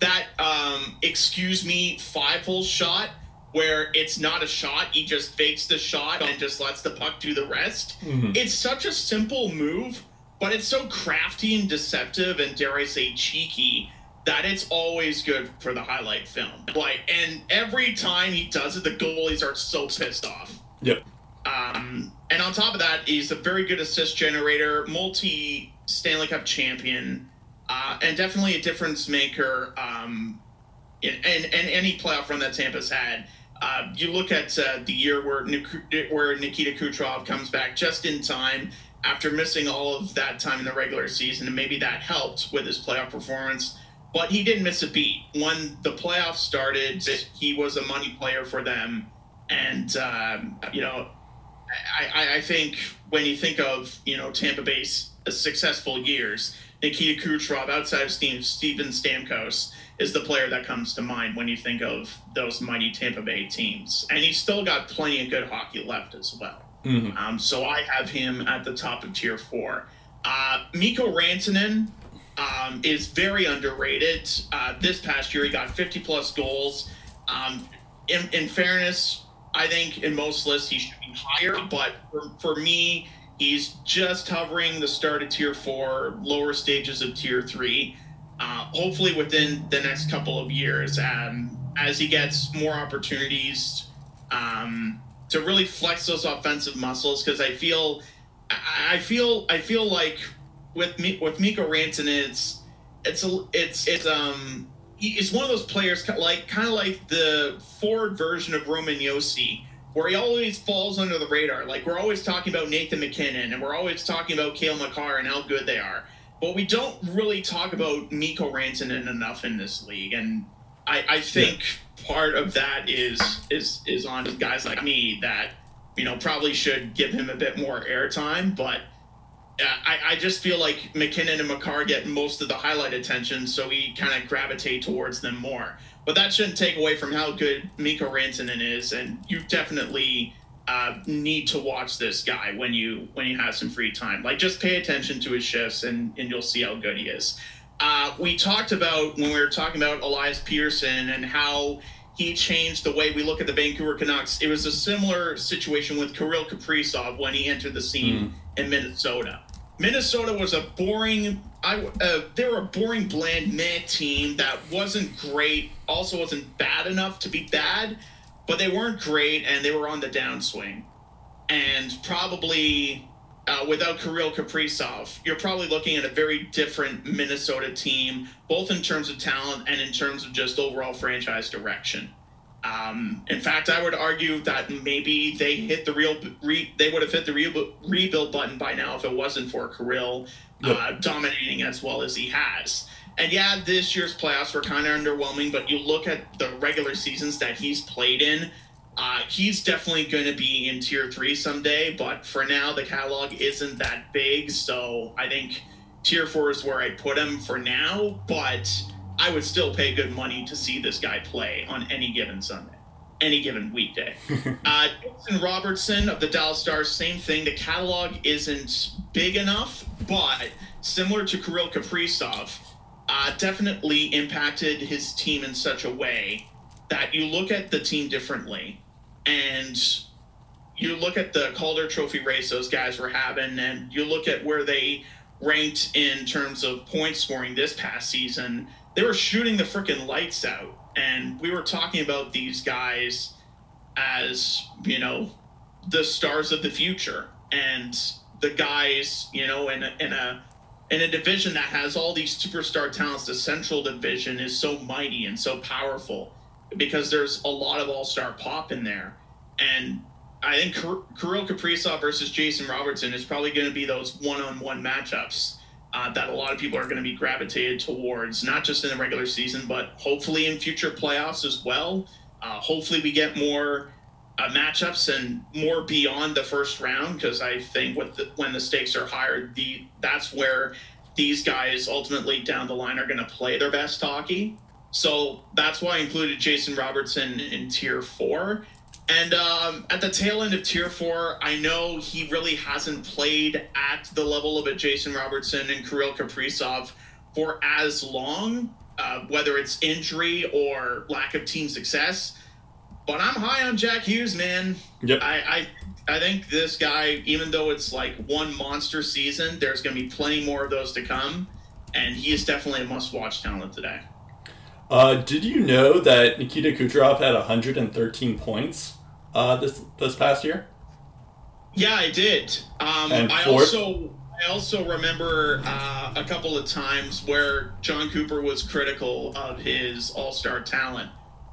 that um, excuse me five hole shot where it's not a shot, he just fakes the shot and just lets the puck do the rest. It's such a simple move, but it's so crafty and deceptive and dare I say cheeky that it's always good for the highlight film. Like, and every time he does it, the goalies are so pissed off. Yep. Um, and on top of that, he's a very good assist generator, multi Stanley Cup champion, uh, and definitely a difference maker. Um, in, and, and any playoff run that Tampa's had. Uh, you look at uh, the year where Nik- where Nikita Kucherov comes back just in time after missing all of that time in the regular season, and maybe that helped with his playoff performance. But he didn't miss a beat. When the playoffs started, he was a money player for them, and um, you know I, I, think when you think of you know Tampa Bay's successful years, Nikita Kucherov, outside of Steve, Steven Stamkos, is the player that comes to mind when you think of those mighty Tampa Bay teams. And he's still got plenty of good hockey left as well. Mhm. Um, so I have him at the top of tier four. Uh, Mikko Rantanen um, is very underrated. Uh, this past year, he got 50 plus goals. Um, in, in fairness, I think in most lists he should be higher, but for, for me, he's just hovering the start of tier four, lower stages of tier three. Uh, hopefully, within the next couple of years, um, as he gets more opportunities um, to really flex those offensive muscles because I feel I feel I feel like with me with Mikko Rantanen it's it's a, it's it's um he's one of those players like kind of like the Ford version of Roman Josi where he always falls under the radar. Like we're always talking about Nathan MacKinnon and we're always talking about Cale Makar and how good they are. But we don't really talk about Mikko Rantanen enough in this league. And I, I think yeah. part of that is is is on guys like me that, you know, probably should give him a bit more airtime. But I, I just feel like MacKinnon and Makar get most of the highlight attention, so we kind of gravitate towards them more. But that shouldn't take away from how good Mikko Rantanen is, and you definitely uh, need to watch this guy when you when you have some free time. Like just pay attention to his shifts, and and you'll see how good he is. Uh, we talked about when we were talking about Elias Pettersson and how he changed the way we look at the Vancouver Canucks. It was a similar situation with Kirill Kaprizov when he entered the scene mm. in Minnesota. Minnesota was a boring. I uh, they were a boring, bland, meh team that wasn't great. Also, wasn't bad enough to be bad, but they weren't great, and they were on the downswing. And probably uh, without Kirill Kaprizov, you're probably looking at a very different Minnesota team, both in terms of talent and in terms of just overall franchise direction. Um, in fact, I would argue that maybe they hit the real re, they would have hit the re, rebuild button by now if it wasn't for Kirill yep. uh, dominating as well as he has. And yeah, this year's playoffs were kind of underwhelming, but you look at the regular seasons that he's played in. Uh, he's definitely going to be in tier three someday, but for now, the catalog isn't that big. So I think tier four is where I'd put him for now. But I would still pay good money to see this guy play on any given Sunday, any given weekday. uh, Jason Robertson of the Dallas Stars, same thing. The catalog isn't big enough, but similar to Kirill Kaprizov, uh, definitely impacted his team in such a way that you look at the team differently and you look at the Calder Trophy race those guys were having, and you look at where they ranked in terms of point scoring this past season they were shooting the freaking lights out. And we were talking about these guys as, you know, the stars of the future. And the guys, you know, in a, in a in a division that has all these superstar talents, the Central Division is so mighty and so powerful because there's a lot of all-star pop in there. And I think Kirill Kaprizov versus Jason Robertson is probably going to be those one-on-one matchups uh, that a lot of people are going to be gravitated towards, not just in the regular season, but hopefully in future playoffs as well. Uh, hopefully, we get more uh, matchups and more beyond the first round because I think the, when the stakes are higher, the that's where these guys ultimately down the line are going to play their best hockey. So that's why I included Jason Robertson in tier four. And um, at the tail end of tier four, I know he really hasn't played at the level of a Jason Robertson and Kirill Kaprizov for as long, uh, whether it's injury or lack of team success. But I'm high on Jack Hughes, man. Yep. I, I, I think this guy, even though it's like one monster season, there's going to be plenty more of those to come. And he is definitely a must watch talent today. Uh, did you know that Nikita Kucherov had 113 points uh, this this past year? Yeah, I did. Um, I also I also remember uh, a couple of times where Jon Cooper was critical of his All Star talent,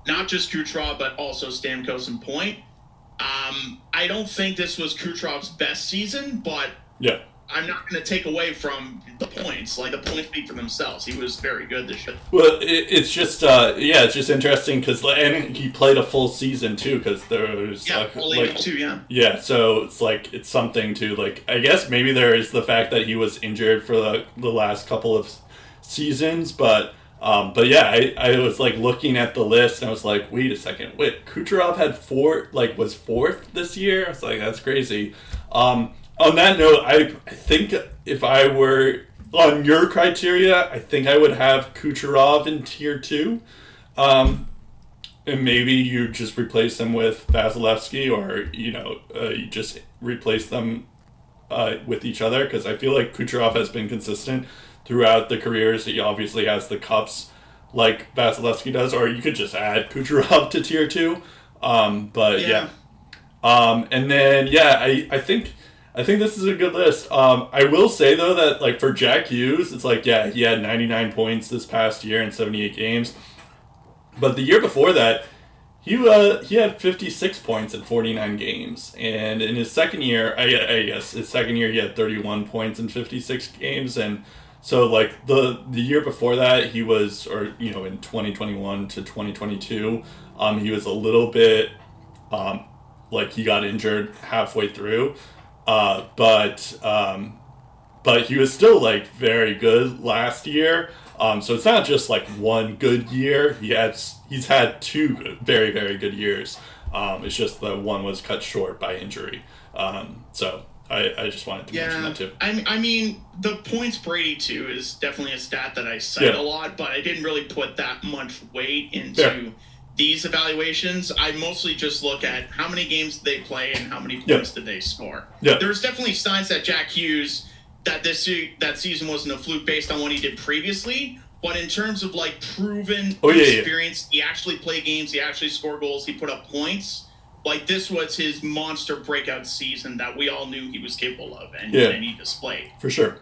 not just Kucherov but also Stamkos and Point. Um, I don't think this was Kucherov's best season, but yeah, I'm not going to take away from the points. Like the points speak for themselves. He was very good this year. Well, it, it's just uh, yeah, it's just interesting because and he played a full season too because there was yeah, like, like too, yeah. Yeah, so it's like it's something to like. I guess maybe there is the fact that he was injured for the the last couple of seasons, but. Um, but yeah, I, I was like looking at the list and I was like, wait a second, wait, Kucherov had four, like was fourth this year. I was like, that's crazy. Um, on that note, I, I think if I were on your criteria, I think I would have Kucherov in tier two. Um, and maybe you just replace them with Vasilevskiy, or you know, uh, you just replace them uh, with each other because I feel like Kucherov has been consistent throughout the careers. He obviously has the cups like Vasilevskiy does, or you could just add Kucherov to tier two. Um, but yeah. Yeah. Um, and then yeah, I, I think I think this is a good list. Um, I will say though that like for Jack Hughes, it's like yeah, he had 99 points this past year in 78 games, but the year before that, he uh, he had 56 points in 49 games, and in his second year, I, I guess his second year he had 31 points in 56 games, and so like the the year before that he was, or you know, in 2021 to 2022, um, he was a little bit, um, like he got injured halfway through, uh, but um, but he was still like very good last year. Um, so it's not just like one good year. He has he's had two good, very very good years. Um, it's just that one was cut short by injury. Um, so I, I just wanted to mention Yeah, that too. I, I mean the points Brady too is definitely a stat that I cite Yeah. a lot, but I didn't really put that much weight into Fair. These evaluations. I mostly just look at how many games did they play and how many Yeah. points did they score. Yeah. There's definitely signs that Jack Hughes that this that season wasn't a fluke based on what he did previously. But in terms of like proven Oh, yeah, yeah. experience, he actually played games, he actually scored goals, he put up points. Like this was his monster breakout season that we all knew he was capable of, and, Yeah. and he displayed. For sure.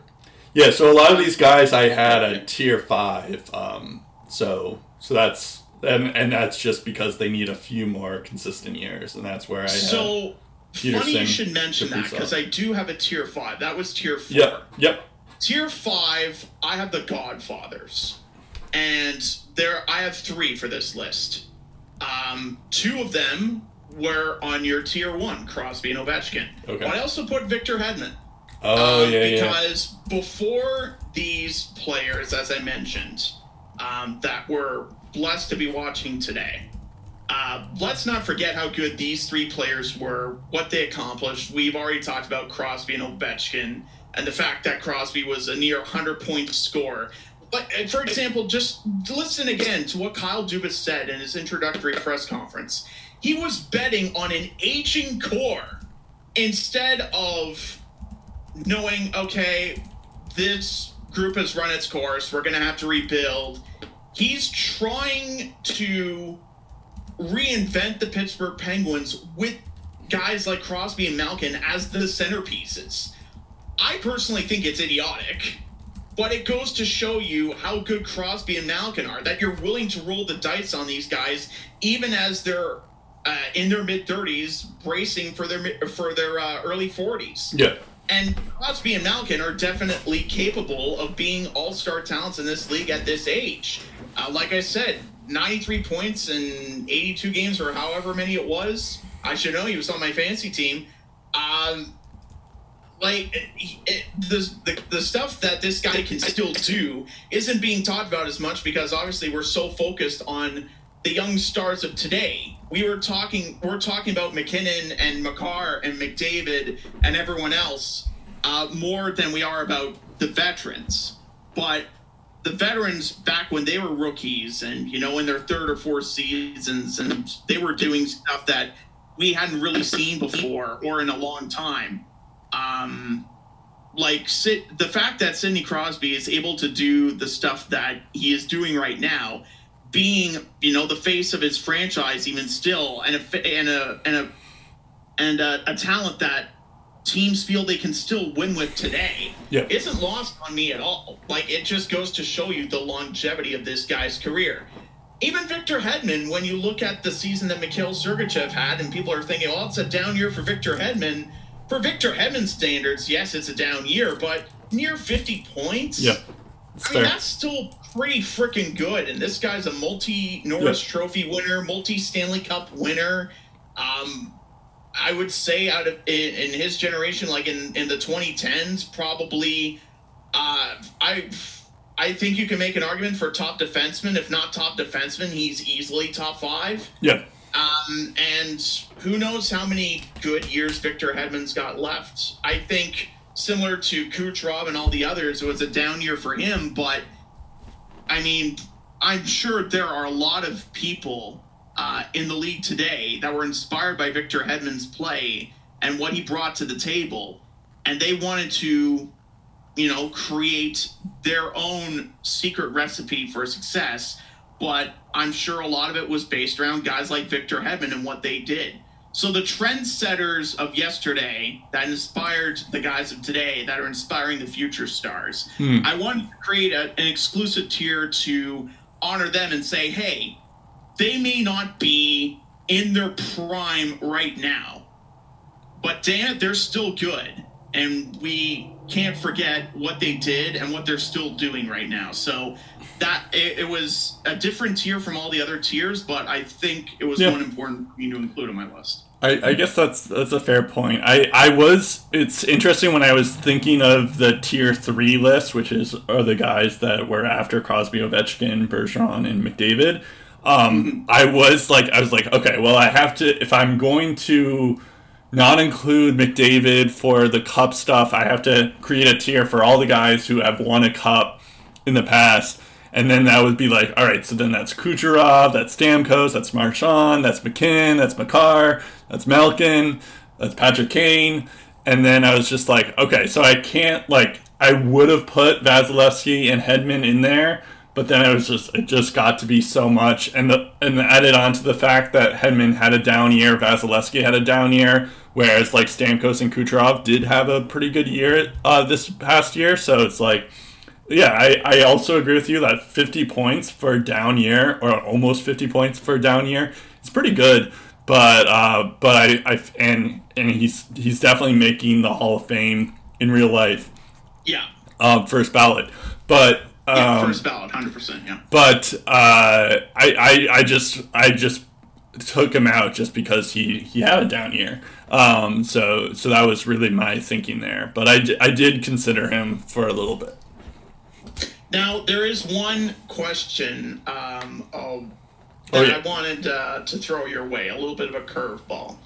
Yeah, so a lot of these guys I had a tier five. Um, so so that's and and that's just because they need a few more consistent years, and that's where I. So funny you should mention that because I do have a tier five. That was tier four. Yep. Yep. Tier five, I have the Godfathers, and there I have three for this list. Um, two of them were on your tier one, Crosby and Ovechkin. Okay. But I also put Victor Hedman. Oh Um, yeah, yeah. Because before these players, as I mentioned, um, that were blessed to be watching today, uh, let's not forget how good these three players were, what they accomplished. We've already talked about Crosby and Ovechkin, and the fact that Crosby was a near 100 point scorer. But uh, for example, just listen again to what Kyle Dubas said in his introductory press conference. He was betting on an aging core instead of knowing, okay, this group has run its course, we're going to have to rebuild. He's trying to reinvent the Pittsburgh Penguins with guys like Crosby and Malkin as the centerpieces. I personally think it's idiotic, but it goes to show you how good Crosby and Malkin are. That you're willing to roll the dice on these guys, even as they're uh, in their mid 30s, bracing for their for their uh, early 40s. yeah. And Crosby and Malkin are definitely capable of being all star talents in this league at this age. Uh, like I said, 93 points in 82 games, or however many it was. I should know he was on my fantasy team. Um, like it, it, the, the the stuff that this guy can still do isn't being talked about as much because obviously we're so focused on the young stars of today. We were talking we're talking about MacKinnon and Makar and McDavid and everyone else uh, more than we are about the veterans. But the veterans back when they were rookies and you know in their third or fourth seasons and they were doing stuff that we hadn't really seen before or in a long time um like the fact that Sidney Crosby is able to do the stuff that he is doing right now, being you know the face of his franchise even still, and a and a and a and a, a talent that teams feel they can still win with today, Yeah. isn't lost on me at all. Like it just goes to show you the longevity of this guy's career. Even Victor Hedman, when you look at the season that Mikhail Sergachev had, and people are thinking, well, it's a down year for Victor Hedman. For Victor Hedman's standards, yes, it's a down year, but near 50 points? Yeah. I mean, that's still pretty freaking good. And this guy's a multi Norris Yeah. Trophy winner, multi Stanley Cup winner. Um, I would say out of in, in his generation, like in, in the 2010s, probably. Uh, I I think you can make an argument for top defenseman. If not top defenseman, he's easily top five. Yeah. Um, and who knows how many good years Victor Hedman's got left. I think similar to Kucherov and all the others, it was a down year for him, but I mean, I'm sure there are a lot of people uh, in the league today that were inspired by Victor Hedman's play and what he brought to the table, and they wanted to, you know, create their own secret recipe for success but I'm sure a lot of it was based around guys like Victor Hedman and what they did. So the trendsetters of yesterday that inspired the guys of today that are inspiring the future stars. Hmm. I wanted to create a, an exclusive tier to honor them and say, hey, they may not be in their prime right now, but Dan, they're still good. And we can't forget what they did and what they're still doing right now. So that it, it was a different tier from all the other tiers, but I think it was Yeah. one important for me to include on my list. I, I guess that's that's a fair point. I, I was it's interesting when I was thinking of the tier three list, which is are the guys that were after Crosby, Ovechkin, Bergeron, and McDavid. Um, I was like I was like okay, well I have to if I'm going to not include McDavid for the cup stuff, I have to create a tier for all the guys who have won a cup in the past. And then that would be like, all right, so then that's Kucherov, that's Stamkos, that's Marchand, that's MacKinnon, that's Makar, that's Malkin, that's Patrick Kane. And then I was just like, okay, so I can't like I would have put Vasilevskiy and Hedman in there, but then it was just it just got to be so much, and the and added on to the fact that Hedman had a down year, Vasilevskiy had a down year, whereas like Stamkos and Kucherov did have a pretty good year uh, this past year. So it's like, yeah, I, I also agree with you that 50 points for a down year, or almost 50 points for a down year, is pretty good. But uh, but I, I and and he's he's definitely making the Hall of Fame in real life, Yeah. um, first ballot. But um, Yeah, first ballot, hundred percent. Yeah. but uh, I, I I just I just took him out just because he he had a down year. Um, so so that was really my thinking there. But I I did consider him for a little bit. Now there is one question um, oh, Oh, that yeah. I wanted uh, to throw your way, a little bit of a curveball.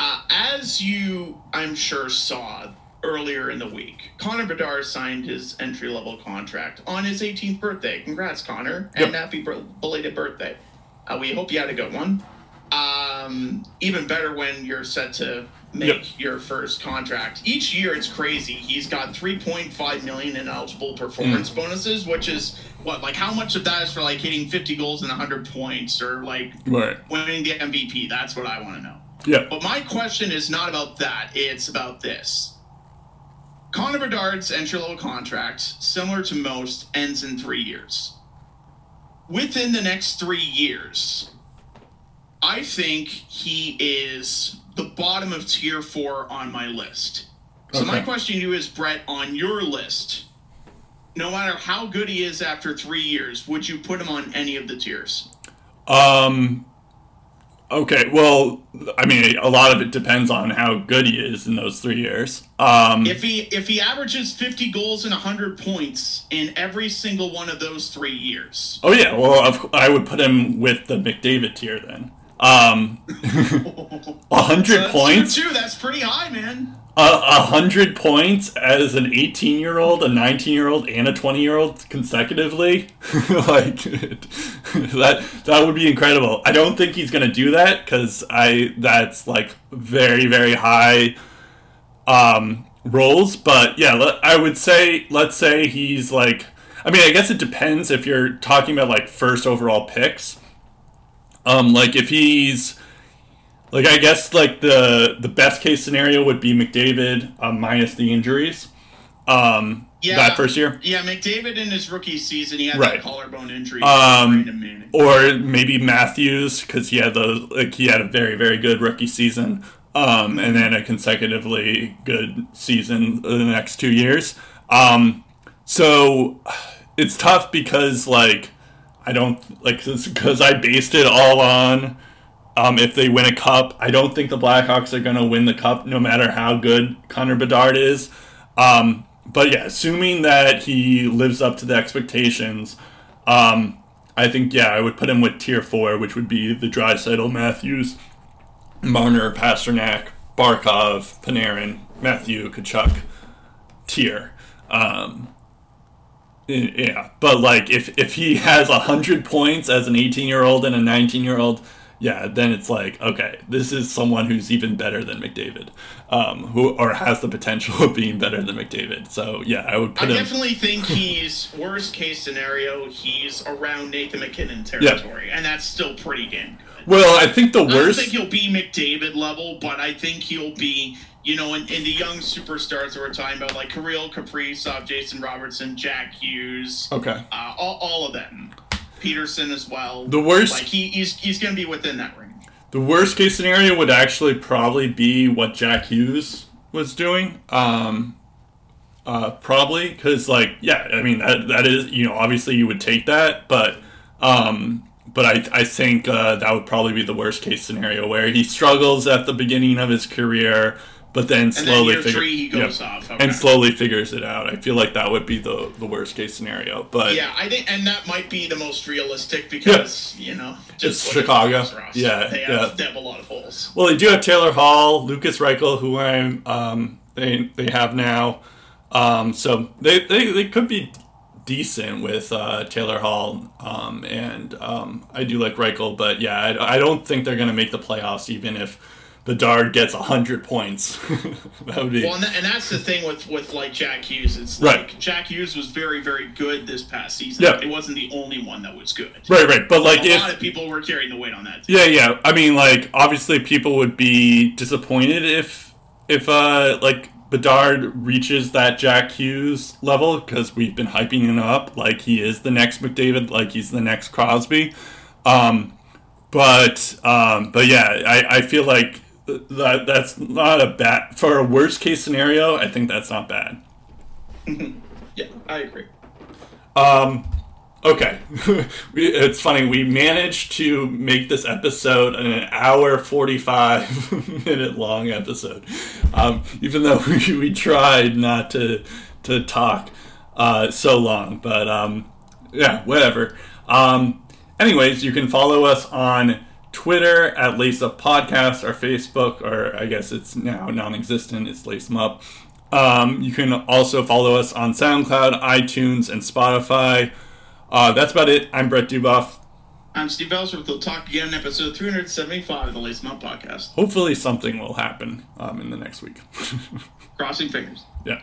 Uh, as you, I'm sure, saw earlier in the week, Connor Bedard signed his entry level contract on his 18th birthday. Congrats, Connor, and Yep. happy belated birthday. Uh, we hope you had a good one. Um, even better when you're set to make Yep. your first contract. Each year, it's crazy. He's got 3.5 million in eligible performance Hmm. bonuses, which is what like how much of that is for like hitting 50 goals and 100 points or like Right. winning the MVP? That's what I want to know. Yeah. But my question is not about that. It's about this. Connor Bedard's entry level contract, similar to most, ends in three years. Within the next three years, I think he is the bottom of tier four on my list. So my question to you is, Brett, on your list, no matter how good he is after three years, would you put him on any of the tiers? Um. Okay. Well, I mean, a lot of it depends on how good he is in those three years. Um. If he if he averages 50 goals and 100 points in every single one of those three years, oh yeah. Well, of, I would put him with the McDavid tier then. Um. A hundred That's points. Two, two, that's pretty high, man. a, a hundred points as an 18 year old, a 19 year old, and a 20 year old consecutively, like that that would be incredible. I don't think he's gonna do that because I that's like very very high um, roles. But yeah, I would say let's say he's like. I mean, I guess it depends if you're talking about like first overall picks. Um, like if he's like I guess like the the best case scenario would be McDavid um, minus the injuries. Um, Yeah. that first year, Yeah, McDavid in his rookie season, he had Right. that collarbone injury. Um, or maybe Matthews because he had those like he had a very very good rookie season, um, and then a consecutively good season the next two years. Um, so it's tough because like I don't like because I based it all on um, if they win a cup. I don't think the Blackhawks are going to win the cup no matter how good Connor Bedard is. Um, but yeah, assuming that he lives up to the expectations, um, I think yeah, I would put him with tier four, which would be the Draisaitl, Matthews, Marner, Pastrnak, Barkov, Panarin, Matthew, Tkachuk tier. Um, yeah, but like if if he has hundred points as an eighteen year old and a nineteen year old, yeah, then it's like, okay, this is someone who's even better than McDavid, um, who or has the potential of being better than McDavid. So yeah, I would I him. definitely think he's worst case scenario. He's around Nathan MacKinnon territory, and that's still pretty damn good. Well, I think the worst. I don't think he'll be McDavid level, but I think he'll be, you know, in, in the young superstars that we're talking about, like Kirill Kaprizov, Jason Robertson, Jack Hughes, okay. uh, all, all of them, Pettersson as well. The worst- like he, he's he's going to be within that range. The worst case scenario would actually probably be what Jack Hughes was doing. Um, uh, probably because, like, yeah, I mean that that is you know obviously you would take that, but um, but I I think uh, that would probably be the worst case scenario where he struggles at the beginning of his career, but then And then slowly figure- three, he goes yep, off. Okay. and slowly figures it out. I feel like that would be the the worst case scenario, but Yeah, I think, and that might be the most realistic because you know It's Chicago. the Flyers roster. Yeah, they have, yeah. they have a lot of holes. Well, they do have Taylor Hall, Lukas Reichel, who I'm um, they they have now. Um, so they, they they could be decent with uh, Taylor Hall, um, and um, I do like Reichel, but yeah, I, I don't think they're going to make the playoffs even if Bedard gets hundred points. that would be Well, and, that, and that's the thing with with like Jack Hughes. It's like Right. Jack Hughes was very very good this past season. Yeah. It wasn't the only one that was good. right, right. But like a if lot of people were carrying the weight on that. Yeah, yeah. I mean, like obviously, people would be disappointed if if uh like Bedard reaches that Jack Hughes level because we've been hyping him up like he is the next McDavid, like he's the next Crosby. Um, but um, but yeah, I, I feel like that that's not a bad for a worst case scenario. I think that's not bad. Yeah, I agree. Um, okay. It's funny. We managed to make this episode an hour 45 minute long episode. Um, even though we, we tried not to, to talk uh, so long. But um, yeah, whatever. Um, anyways, you can follow us on Twitter at Lace Up Podcast, our Facebook, or I guess it's now non existent, it's Lace 'em Up. Um, you can also follow us on SoundCloud, iTunes, and Spotify. Uh, that's about it. I'm Brett Duboff. I'm Steve Ellsworth. We'll talk again in episode 375 of the Lace 'em Up podcast. Hopefully, something will happen um, in the next week. Crossing fingers. yeah.